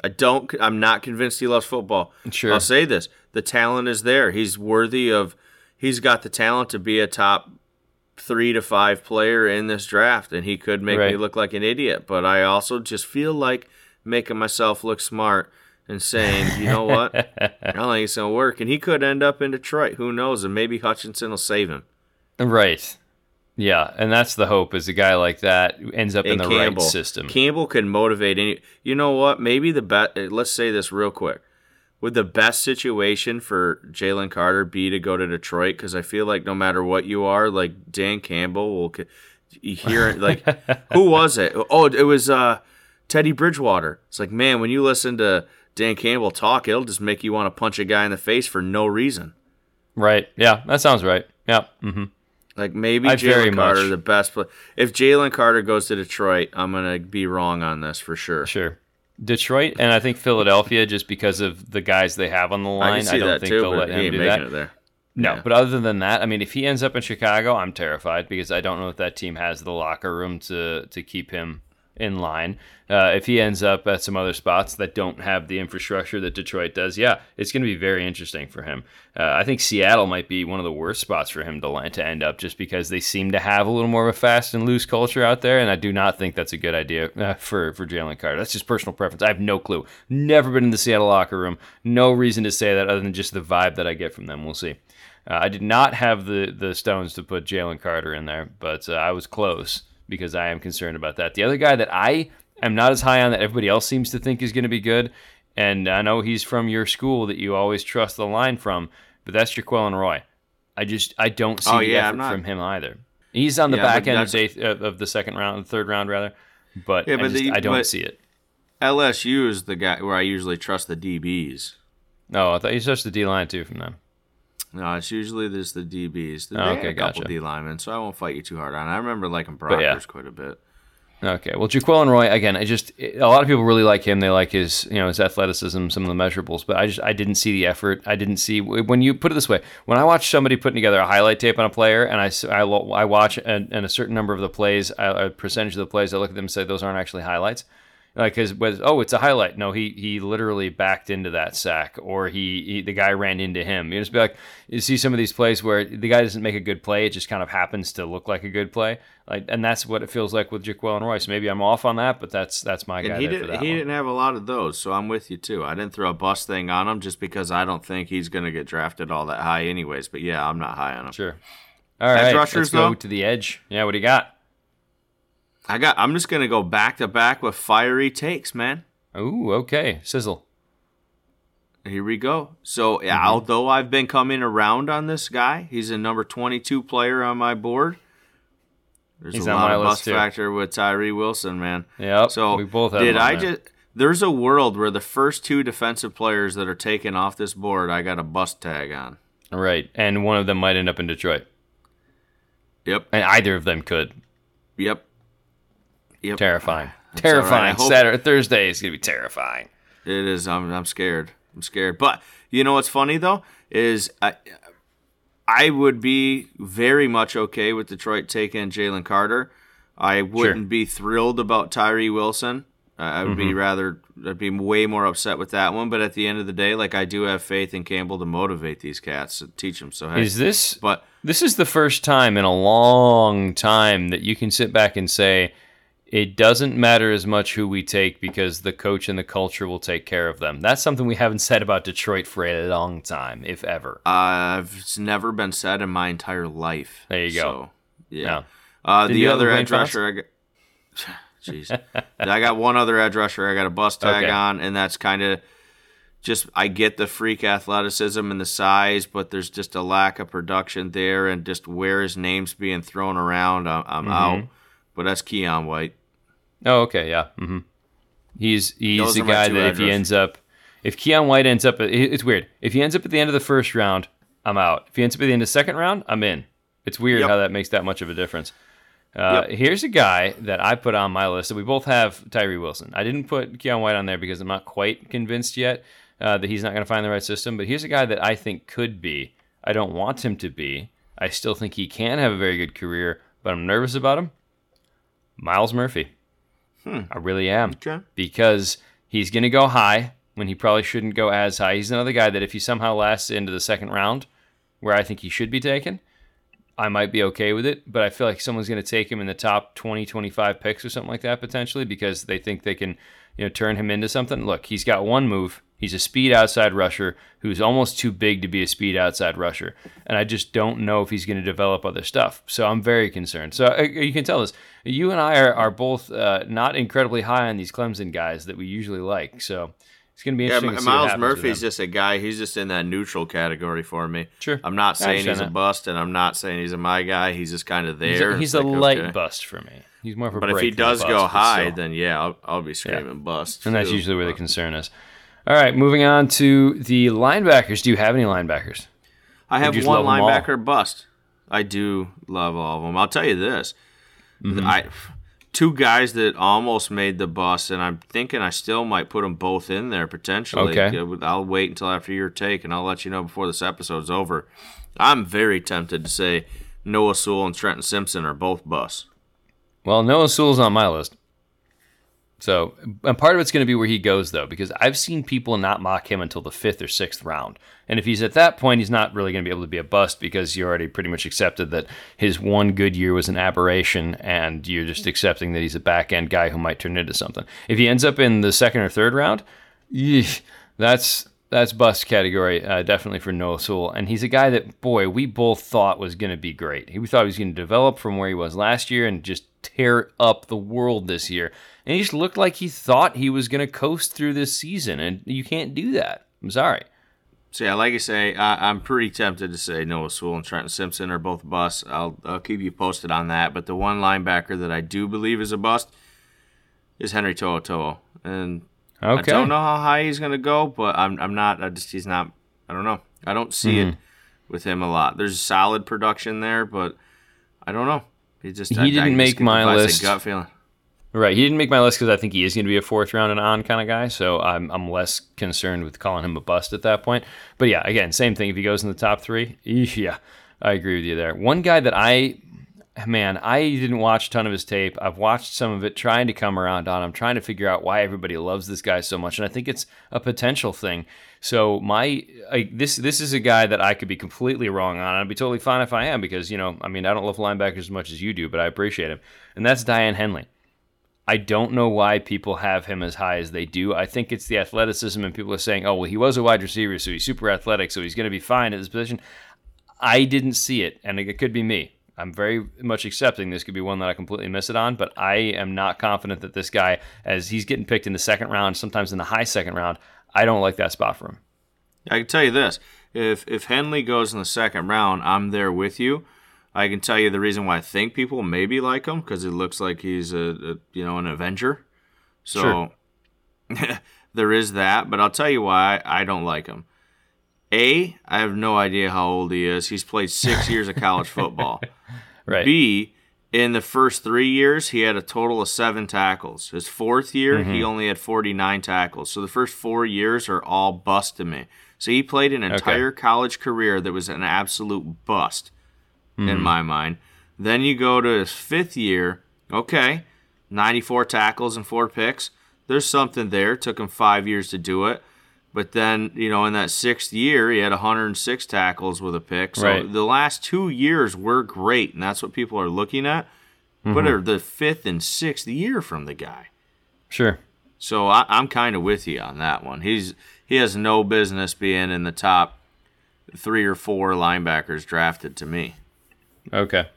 I don't. I'm not convinced he loves football. Sure. I'll say this: the talent is there. He's worthy of. He's got the talent to be a top three to five player in this draft, and he could make me look like an idiot. But I also just feel like making myself look smart and saying, you know what, I don't think it's gonna work. And he could end up in Detroit. Who knows? And maybe Hutchinson will save him. Right. Yeah, and that's the hope is a guy like that ends up in the Campbell. right system. Campbell can motivate any. You know what? Maybe the best. Let's say this real quick. Would the best situation for Jalen Carter be to go to Detroit? Because I feel like no matter what you are, like Dan Campbell will. You hear it like *laughs* who was it? Oh, it was uh, Teddy Bridgewater. It's like man, when you listen to Dan Campbell talk, it'll just make you want to punch a guy in the face for no reason. Right. Yeah, that sounds right. Yeah. hmm Like maybe I Jalen Carter, much- the best. Play- if Jalen Carter goes to Detroit, I'm gonna be wrong on this for sure. Sure. Detroit and I think Philadelphia, just because of the guys they have on the line, can I, don't think too, they'll let him do that. No, Yeah. but other than that, I mean, if he ends up in Chicago, I'm terrified because I don't know if that team has the locker room to to keep him in line. Uh, if he ends up at some other spots that don't have the infrastructure that Detroit does, yeah, it's going to be very interesting for him. Uh, I think Seattle might be one of the worst spots for him to land, to end up, just because they seem to have a little more of a fast and loose culture out there, and I do not think that's a good idea uh, for for Jalen Carter. That's just personal preference. I have no clue. Never been in the Seattle locker room. No reason to say that other than just the vibe that I get from them. We'll see. Uh, I did not have the the stones to put Jalen Carter in there, but uh, I was close because I am concerned about that. The other guy that I am not as high on that everybody else seems to think is going to be good, and I know he's from your school that you always trust the line from, but that's Jaquelin Roy. I just I don't see Oh, the yeah, effort I'm not- from him either. He's on the Yeah, back end of, eighth, of the second round, the third round rather, but, Yeah, I, but just, the- I don't but- see it. LSU is the guy where I usually trust the DBs. No, oh, I thought you touched the D line too from them. No, it's usually there's the DBs. They Oh, okay, a couple gotcha. D linemen, so I won't fight you too hard on. it. I remember liking Brockers yeah. quite a bit. Okay, well, Jaquelin Roy again. I just a lot of people really like him. They like his you know his athleticism, some of the measurables, but I just I didn't see the effort. I didn't see when you put it this way. When I watch somebody putting together a highlight tape on a player, and I lo- I watch and, and a certain number of the plays, a a percentage of the plays, I look at them and say those aren't actually highlights. Like his was oh it's a highlight. No, he he literally backed into that sack, or he, he the guy ran into him. You just be like you see some of these plays where the guy doesn't make a good play. It just kind of happens to look like a good play. Like and that's what it feels like with Jaquelin Royce. Maybe I'm off on that, but that's that's my guy he did. that He one. didn't have a lot of those, so I'm with you too. I didn't throw a bust thing on him just because I don't think he's going to get drafted all that high, anyways. But yeah, I'm not high on him. Sure. All right, rushers, let's go though? to the edge. Yeah, what do you got? I got. I'm just gonna go back to back with fiery takes, man. Ooh, okay. Sizzle. Here we go. So, Mm-hmm. although I've been coming around on this guy, he's a number 22 player on my board. There's He's a lot of bust too. factor with Tyree Wilson, man. Yep. So we both have did I there. just? There's a world where the first two defensive players that are taken off this board, I got a bust tag on. Right, and one of them might end up in Detroit, Yep. and either of them could. Yep. Yep. Terrifying. right. I Terrifying. hope- Saturday, Thursday is gonna be terrifying. It is. I'm. I'm scared. I'm scared. But you know what's funny though is I, I would be very much okay with Detroit taking Jalen Carter. I wouldn't be thrilled about Tyree Wilson. Uh, I would be rather. I'd be way more upset with that one. But at the end of the day, like I do have faith in Campbell to motivate these cats to teach them. So hey, Is this? but This is the first time in a long time that you can sit back and say it doesn't matter as much who we take because the coach and the culture will take care of them. That's something we haven't said about Detroit for a long time, if ever. I've it's never been said in my entire life. There you go. So, yeah. Yeah. Uh, the other edge rusher, I got. *sighs* Jeez, *laughs* I got one other edge rusher. I got a bust tag Okay. on, and that's kind of just. I get the freak athleticism and the size, but there's just a lack of production there, and just where his name's being thrown around, I'm, I'm Mm-hmm. out. But that's Keion White. Oh, okay, yeah. hmm He's he's Those the guy that if he ends up, if Keion White ends up, it's weird. If he ends up at the end of the first round, I'm out. If he ends up at the end of the second round, I'm in. It's weird Yep. how that makes that much of a difference. Uh, Here's a guy that I put on my list. That we both have Tyree Wilson. I didn't put Keion White on there because I'm not quite convinced yet uh, that he's not going to find the right system. But here's a guy that I think could be. I don't want him to be. I still think he can have a very good career, but I'm nervous about him. Myles Murphy. Hmm. I really am Okay. because he's going to go high when he probably shouldn't go as high. He's another guy that if he somehow lasts into the second round, where I think he should be taken, I might be okay with it. But I feel like someone's going to take him in the top 20, 25 picks or something like that potentially because they think they can, you know, turn him into something. Look, he's got one move. He's a speed outside rusher who's almost too big to be a speed outside rusher. And I just don't know if he's going to develop other stuff. So I'm very concerned. So uh, you can tell us, you and I are, are both uh, not incredibly high on these Clemson guys that we usually like. So it's going to be interesting see Myles Murphy's just a guy. He's just in that neutral category for me. Sure. I'm not saying he's understand a bust, and I'm not saying he's a my guy. He's just kind of He's there. a, he's a like, light okay. bust for me. He's more of a But if he does bust, go high, then yeah, I'll, I'll be screaming bust. and that's usually where the concern is. All right, moving on to the linebackers. Do you have any linebackers? I have one love 'em all? linebacker bust. I do love all of them. I'll tell you this: Mm-hmm. I two guys that almost made the bust, and I'm thinking I still might put them both in there potentially. Okay. I'll wait until after your take, and I'll let you know before this episode's over. I'm very tempted to say Noah Sewell and Trenton Simpson are both busts. Well, Noah Sewell's on my list. So, and part of it's going to be where he goes, though, because I've seen people not mock him until the fifth or sixth round. And if he's at that point, he's not really going to be able to be a bust because you already pretty much accepted that his one good year was an aberration and you're just accepting that he's a back end guy who might turn into something. If he ends up in the second or third round, that's that's bust category uh, definitely for Noah Sewell. And he's a guy that, boy, we both thought was going to be great. We thought he was going to develop from where he was last year and just tear up the world this year. And he just looked like he thought he was going to coast through this season. And you can't do that. I'm sorry. So yeah, like I say, I, I'm pretty tempted to say Noah Sewell and Trenton Simpson are both busts. I'll I'll keep you posted on that. But the one linebacker that I do believe is a bust is Henry To'oto'o, and Okay. I don't know how high he's gonna go, but I'm I'm not. I just he's not. I don't know. I don't see it Mm-hmm. with him a lot. There's solid production there, but I don't know. He just He I- I didn't just make my list. Gut feeling. Right. He didn't make my list because I think he is going to be a fourth round and on kind of guy. So I'm, I'm less concerned with calling him a bust at that point. But yeah, again, same thing. If he goes in the top three, yeah, I agree with you there. One guy that I, man, I didn't watch a ton of his tape. I've watched some of it trying to come around on him, trying to figure out why everybody loves this guy so much. And I think it's a potential thing. So my I, this this is a guy that I could be completely wrong on. I'd be totally fine if I am because you know I mean I don't love linebackers as much as you do, but I appreciate him. And that's Daiyan Henley. I don't know why people have him as high as they do. I think it's the athleticism, and people are saying, "Oh, well, he was a wide receiver, so he's super athletic, so he's going to be fine at this position." I didn't see it, and it could be me. I'm very much accepting this could be one that I completely miss it on, but I am not confident that this guy, as he's getting picked in the second round, sometimes in the high second round, I don't like that spot for him. I can tell you this: if if Henley goes in the second round, I'm there with you. I can tell you the reason why I think people maybe like him because it looks like he's a, a you know an Avenger. So sure. *laughs* there is that, but I'll tell you why I don't like him. A, I have no idea how old he is. He's played six *laughs* years of college football. Right. B, in the first three years, he had a total of seven tackles. His fourth year, mm-hmm. he only had 49 tackles. So the first four years are all bust to me. So he played an entire okay. college career that was an absolute bust mm-hmm. in my mind. Then you go to his fifth year, okay, 94 tackles and four picks. There's something there. Took him five years to do it. But then, you know, in that sixth year, he had 106 tackles with a pick. So right. the last two years were great, and that's what people are looking at. Mm-hmm. But are the fifth and sixth year from the guy. Sure. So I, I'm kind of with you on that one. He's he has no business being in the top three or four linebackers drafted to me. Okay.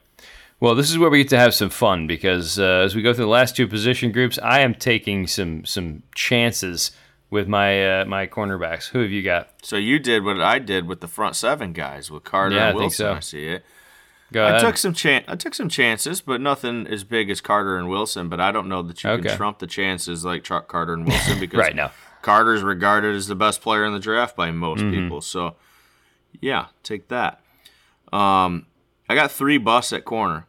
Well, this is where we get to have some fun because uh, as we go through the last two position groups, I am taking some some chances with my uh, my cornerbacks. Who have you got? So you did what I did with the front seven guys with Carter yeah, and Wilson. I, so. I see it. Go ahead. I took some chan- I took some chances, but nothing as big as Carter and Wilson. But I don't know that you okay. can trump the chances like Chuck Carter and Wilson *laughs* because right now Carter's regarded as the best player in the draft by most mm-hmm. people. So yeah, take that. Um, I got three busts at corner.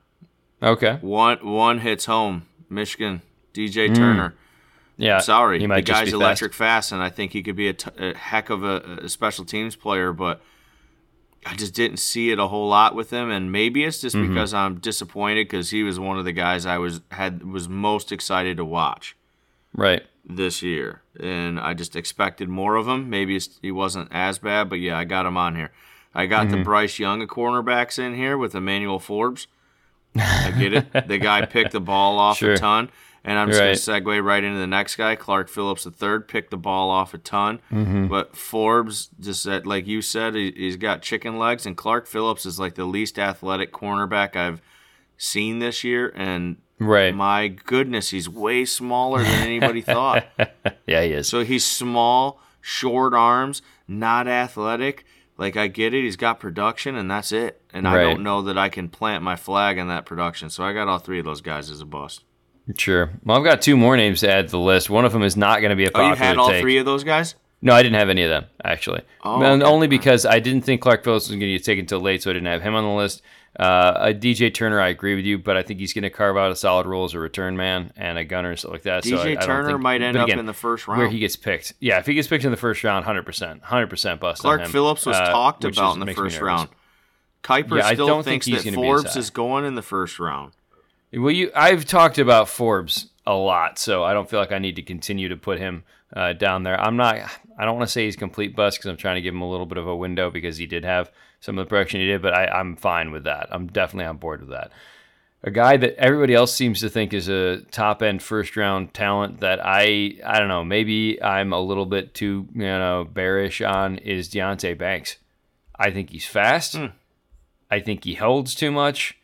Okay. One one hits home. Michigan DJ mm. Turner. Yeah, sorry, the guy's electric fast. fast. and I think he could be a, t- a heck of a, a, special teams player. But I just didn't see it a whole lot with him, and maybe it's just mm-hmm. because I'm disappointed because he was one of the guys I was had was most excited to watch. Right this year, and I just expected more of him. Maybe he wasn't as bad, but yeah, I got him on here. I got mm-hmm. the Bryce Young of cornerbacks in here with Emmanuel Forbes. I get it. *laughs* the guy picked the ball off sure. a ton. And I'm just right. going to segue right into the next guy, Clark Phillips III, picked the ball off a ton. Mm-hmm. But Forbes, just like you said, he, has got chicken legs, and Clark Phillips is like the least athletic cornerback I've seen this year. And right. my goodness, he's way smaller than anybody *laughs* thought. Yeah, he is. So he's small, short arms, not athletic. Like I get it, he's got production, and that's it. And right. I don't know that I can plant my flag in that production. So I got all three of those guys as a bust. Sure. Well, I've got two more names to add to the list. One of them is not going to be a popular. Oh, you had all take. three of those guys? No, I didn't have any of them actually. Oh, okay. only because I didn't think Clark Phillips was going to get taken until late, so I didn't have him on the list. Uh, a DJ Turner, I agree with you, but I think he's going to carve out a solid role as a return man and a gunner and stuff like that. DJ so I, I Turner think, might end again, up in the first round where he gets picked. Yeah, if he gets picked in the first round, hundred percent, hundred percent bust. Clark Phillips was uh, talked about is, in the first round. Kiper yeah, still thinks think that Forbes is going in the first round. Well, you, I've talked about Forbes a lot, so I don't feel like I need to continue to put him uh, down there. I'm not. I don't want to say he's complete bust because I'm trying to give him a little bit of a window because he did have some of the production he did, but I, I'm fine with that. I'm definitely on board with that. A guy that everybody else seems to think is a top end first round talent that I I don't know maybe I'm a little bit too you know bearish on is Deonte Banks. I think he's fast. Mm. I think he holds too much.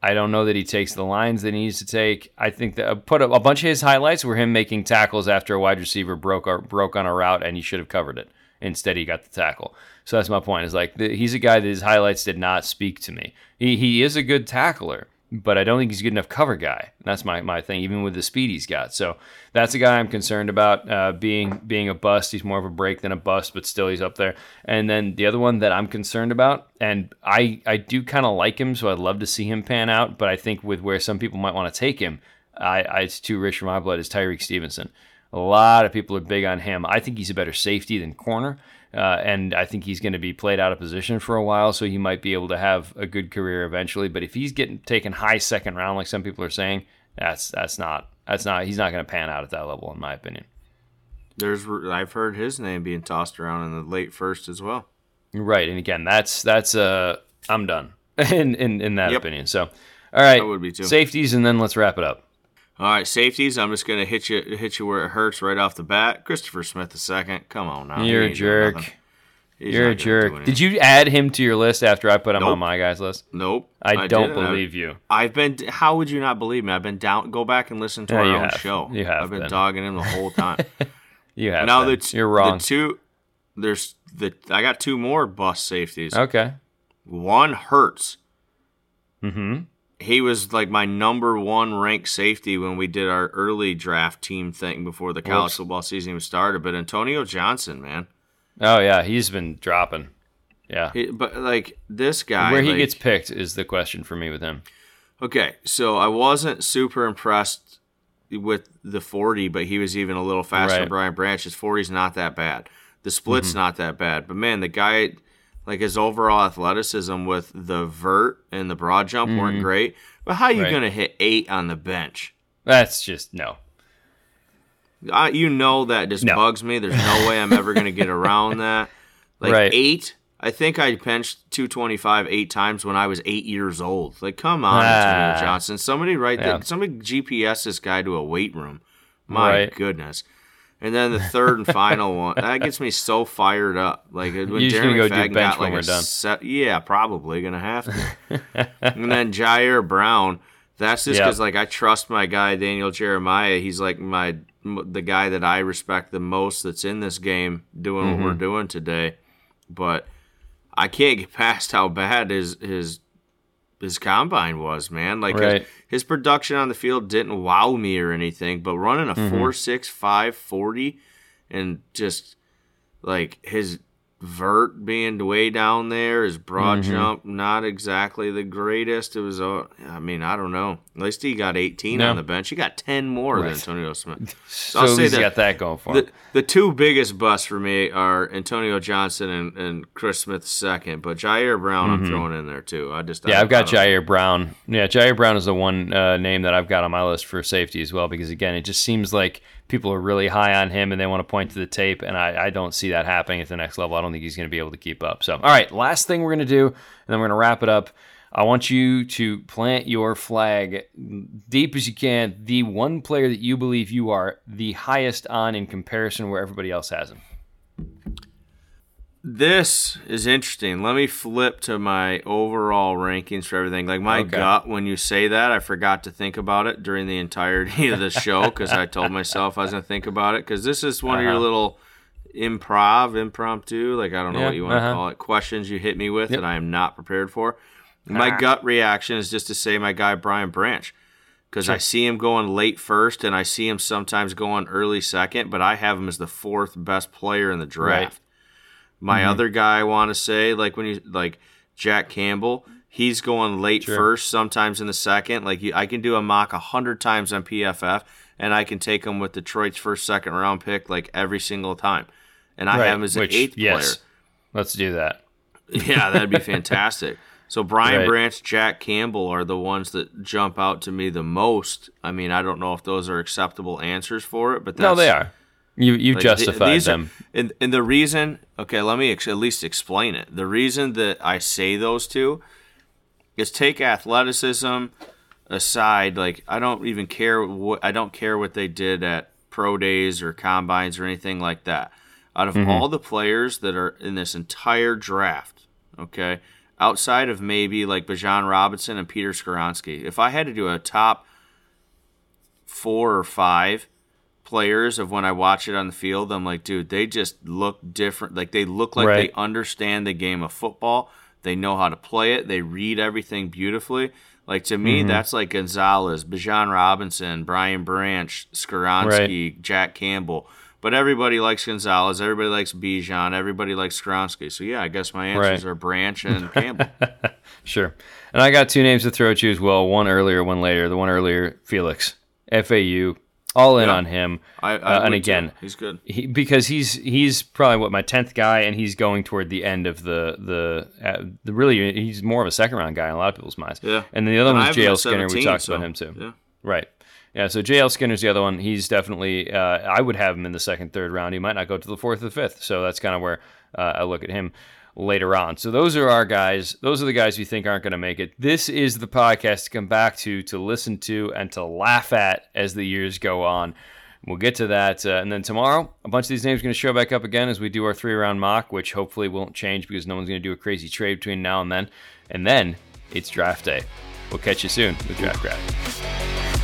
I don't know that he takes the lines that he needs to take. I think that uh, put a, a, bunch of his highlights were him making tackles after a wide receiver broke or, broke on a route and he should have covered it. Instead, he got the tackle. So that's my point. Is like the, he's a guy that his highlights did not speak to me. He he is a good tackler but I don't think he's a good enough cover guy. That's my, my thing, even with the speed he's got. So that's a guy I'm concerned about uh, being being a bust. He's more of a break than a bust, but still he's up there. And then the other one that I'm concerned about, and I I do kind of like him, so I'd love to see him pan out. But I think with where some people might want to take him, I, I it's too rich for my blood. Is Tyrique Stevenson? A lot of people are big on him. I think he's a better safety than corner. Uh, and I think he's going to be played out of position for a while, so he might be able to have a good career eventually. But if he's getting taken high second round, like some people are saying, that's that's not that's not he's not going to pan out at that level, in my opinion. There's I've heard his name being tossed around in the late first as well. Right, and again, that's that's uh I'm done *laughs* in in in that yep. opinion. So, all right, would be too. safeties, and then let's wrap it up. All right, safeties. I'm just gonna hit you hit you where it hurts right off the bat. Christopher Smith the second. Come on now. You're a jerk. You're a not gonna do jerk. Did you add him to your list after I put him Nope. on my guys list? Nope. I, don't didn't. believe you. I've been. How would you not believe me? I've been down. Go back and listen to Yeah, our own have. show. You have I've been been. dogging him the whole time. *laughs* You have. now that You're wrong. The two. There's the. I got two more bus safeties. okay. One hurts. Mm-hmm. He was like my number one ranked safety when we did our early draft team thing before the college Whoops. football season even started. But Antonio Johnson, man, Oh yeah, he's been dropping. Yeah. He- but like this guy, Where he like- gets picked is the question for me with him. Okay, so I wasn't super impressed with the 40, but he was even a little faster Right. than Brian Branch. His 40 is not that bad. The split's mm-hmm. not that bad. But man, the guy, like his overall athleticism with the vert and the broad jump weren't great. But how are you Right. going to hit eight on the bench? That's just no. I, you know that just No. bugs me. There's no way I'm ever going to get around *laughs* that. Like Right. eight, I think I benched 225 eight times when I was eight years old. Like, come on, Ah. Johnson. Somebody write Yeah. that. Somebody GPS this guy to a weight room. My Right. goodness. And then the third and final one that gets me so fired up. Like when You're just Darren gonna go do McFadden bench got when like we're a set- yeah, probably gonna have to. *laughs* and then Ji'Ayir Brown. That's just Yep. because like I trust my guy Daniel Jeremiah. He's like my the guy that I respect the most that's in this game doing what we're Mm-hmm. doing today. But I can't get *laughs* past how bad his his his combine was, man. Like his, Right. his production on the field didn't wow me or anything, but running a Mm-hmm. four six five forty and just like his vert being way down there, his broad Mm-hmm. jump not exactly the greatest. It was, uh, I mean, I don't know. At least he got 18 No. on the bench. He got 10 more than Antonio *laughs* Smith. So I'll say he's that got that going for him. The, the two biggest busts for me are Antonio Johnson and, and Chris Smith second, but Ji'Ayir Brown I'm throwing in there too. I just Mm-hmm. yeah, I, I've got Ji'Ayir Brown. Yeah, Ji'Ayir Brown is the one uh, name that I've got on my list for safety as well because again, it just seems like people are really high on him and they want to point to the tape, and I, I don't see that happening at the next level. I don't think he's going to be able to keep up. So, all right, last thing we're going to do, and then we're going to wrap it up. I want you to plant your flag deep as you can. The one player that you believe you are the highest on in comparison where everybody else has him. This is interesting. Let me flip to my overall rankings for everything. Like my Okay. gut, when you say that, I forgot to think about it during the entirety of the show because I told myself I was going to think about it. Because this is one of your Uh-huh. little improv, impromptu, like I don't know Yeah, what you want to uh-huh. call it, questions you hit me with Yep. that I am not prepared for. My Ah. gut reaction is just to say my guy Brian Branch because I see him going late first and I see him sometimes going early second, but I have him as the fourth best player in the draft. My Mm-hmm. other guy I want to say, like when you like Jack Campbell, he's going late Sure. first, sometimes in the second. Like you, I can do a mock a hundred times on PFF, and I can take him with Detroit's first, second round pick like every single time. And I Right, have him as an which, eighth yes, let's do that. *laughs* Yeah, that'd be fantastic. So Brian Right. Branch, Jack Campbell are the ones that jump out to me the most. I mean, I don't know if those are acceptable answers for it, but that's, No, they are. You you like, th- justified these are- them. and, and the reason, okay, let me ex- at least explain it. The reason that I say those two is take athleticism aside. Like I don't even care what I don't care what they did at pro days or combines or anything like that. Out of Mm-hmm. all the players that are in this entire draft, okay, outside of maybe like Bijan Robinson and Peter Skoronski, if I had to do a top four or five players of when I watch it on the field, I'm like, dude, they just look different. Like they look like Right. they understand the game of football. They know how to play it. They read everything beautifully. Like to me, Mm-hmm. that's like Gonzalez, Bijan Robinson, Brian Branch, Skoronski, Jack Campbell. But everybody likes Gonzalez. Everybody likes Bijan. Everybody likes Skoronski. So yeah, I guess my answers Right. are Branch and *laughs* Campbell. Sure. And I got two names to throw at you as well. One earlier, one later. The one earlier, Felix, FAU, all in Yeah. on him. I, I Uh, and would too. again, he's good. he, because he's he's probably what my tenth guy, and he's going toward the end of the the, uh, the really he's more of a second round guy in a lot of people's minds. Yeah. And the other And I one's JL Skinner. We talked so, about him too. Yeah. Right. Yeah, so JL Skinner's the other one. He's definitely, uh, I would have him in the second, third round. He might not go to the fourth or the fifth. So that's kind of where uh, I look at him later on. So those are our guys. Those are the guys we think aren't going to make it. This is the podcast to come back to, to listen to, and to laugh at as the years go on. We'll get to that. Uh, and then tomorrow, a bunch of these names are going to show back up again as we do our three round mock, which hopefully won't change because no one's going to do a crazy trade between now and then. And then it's draft day. We'll catch you soon with Draft Craft.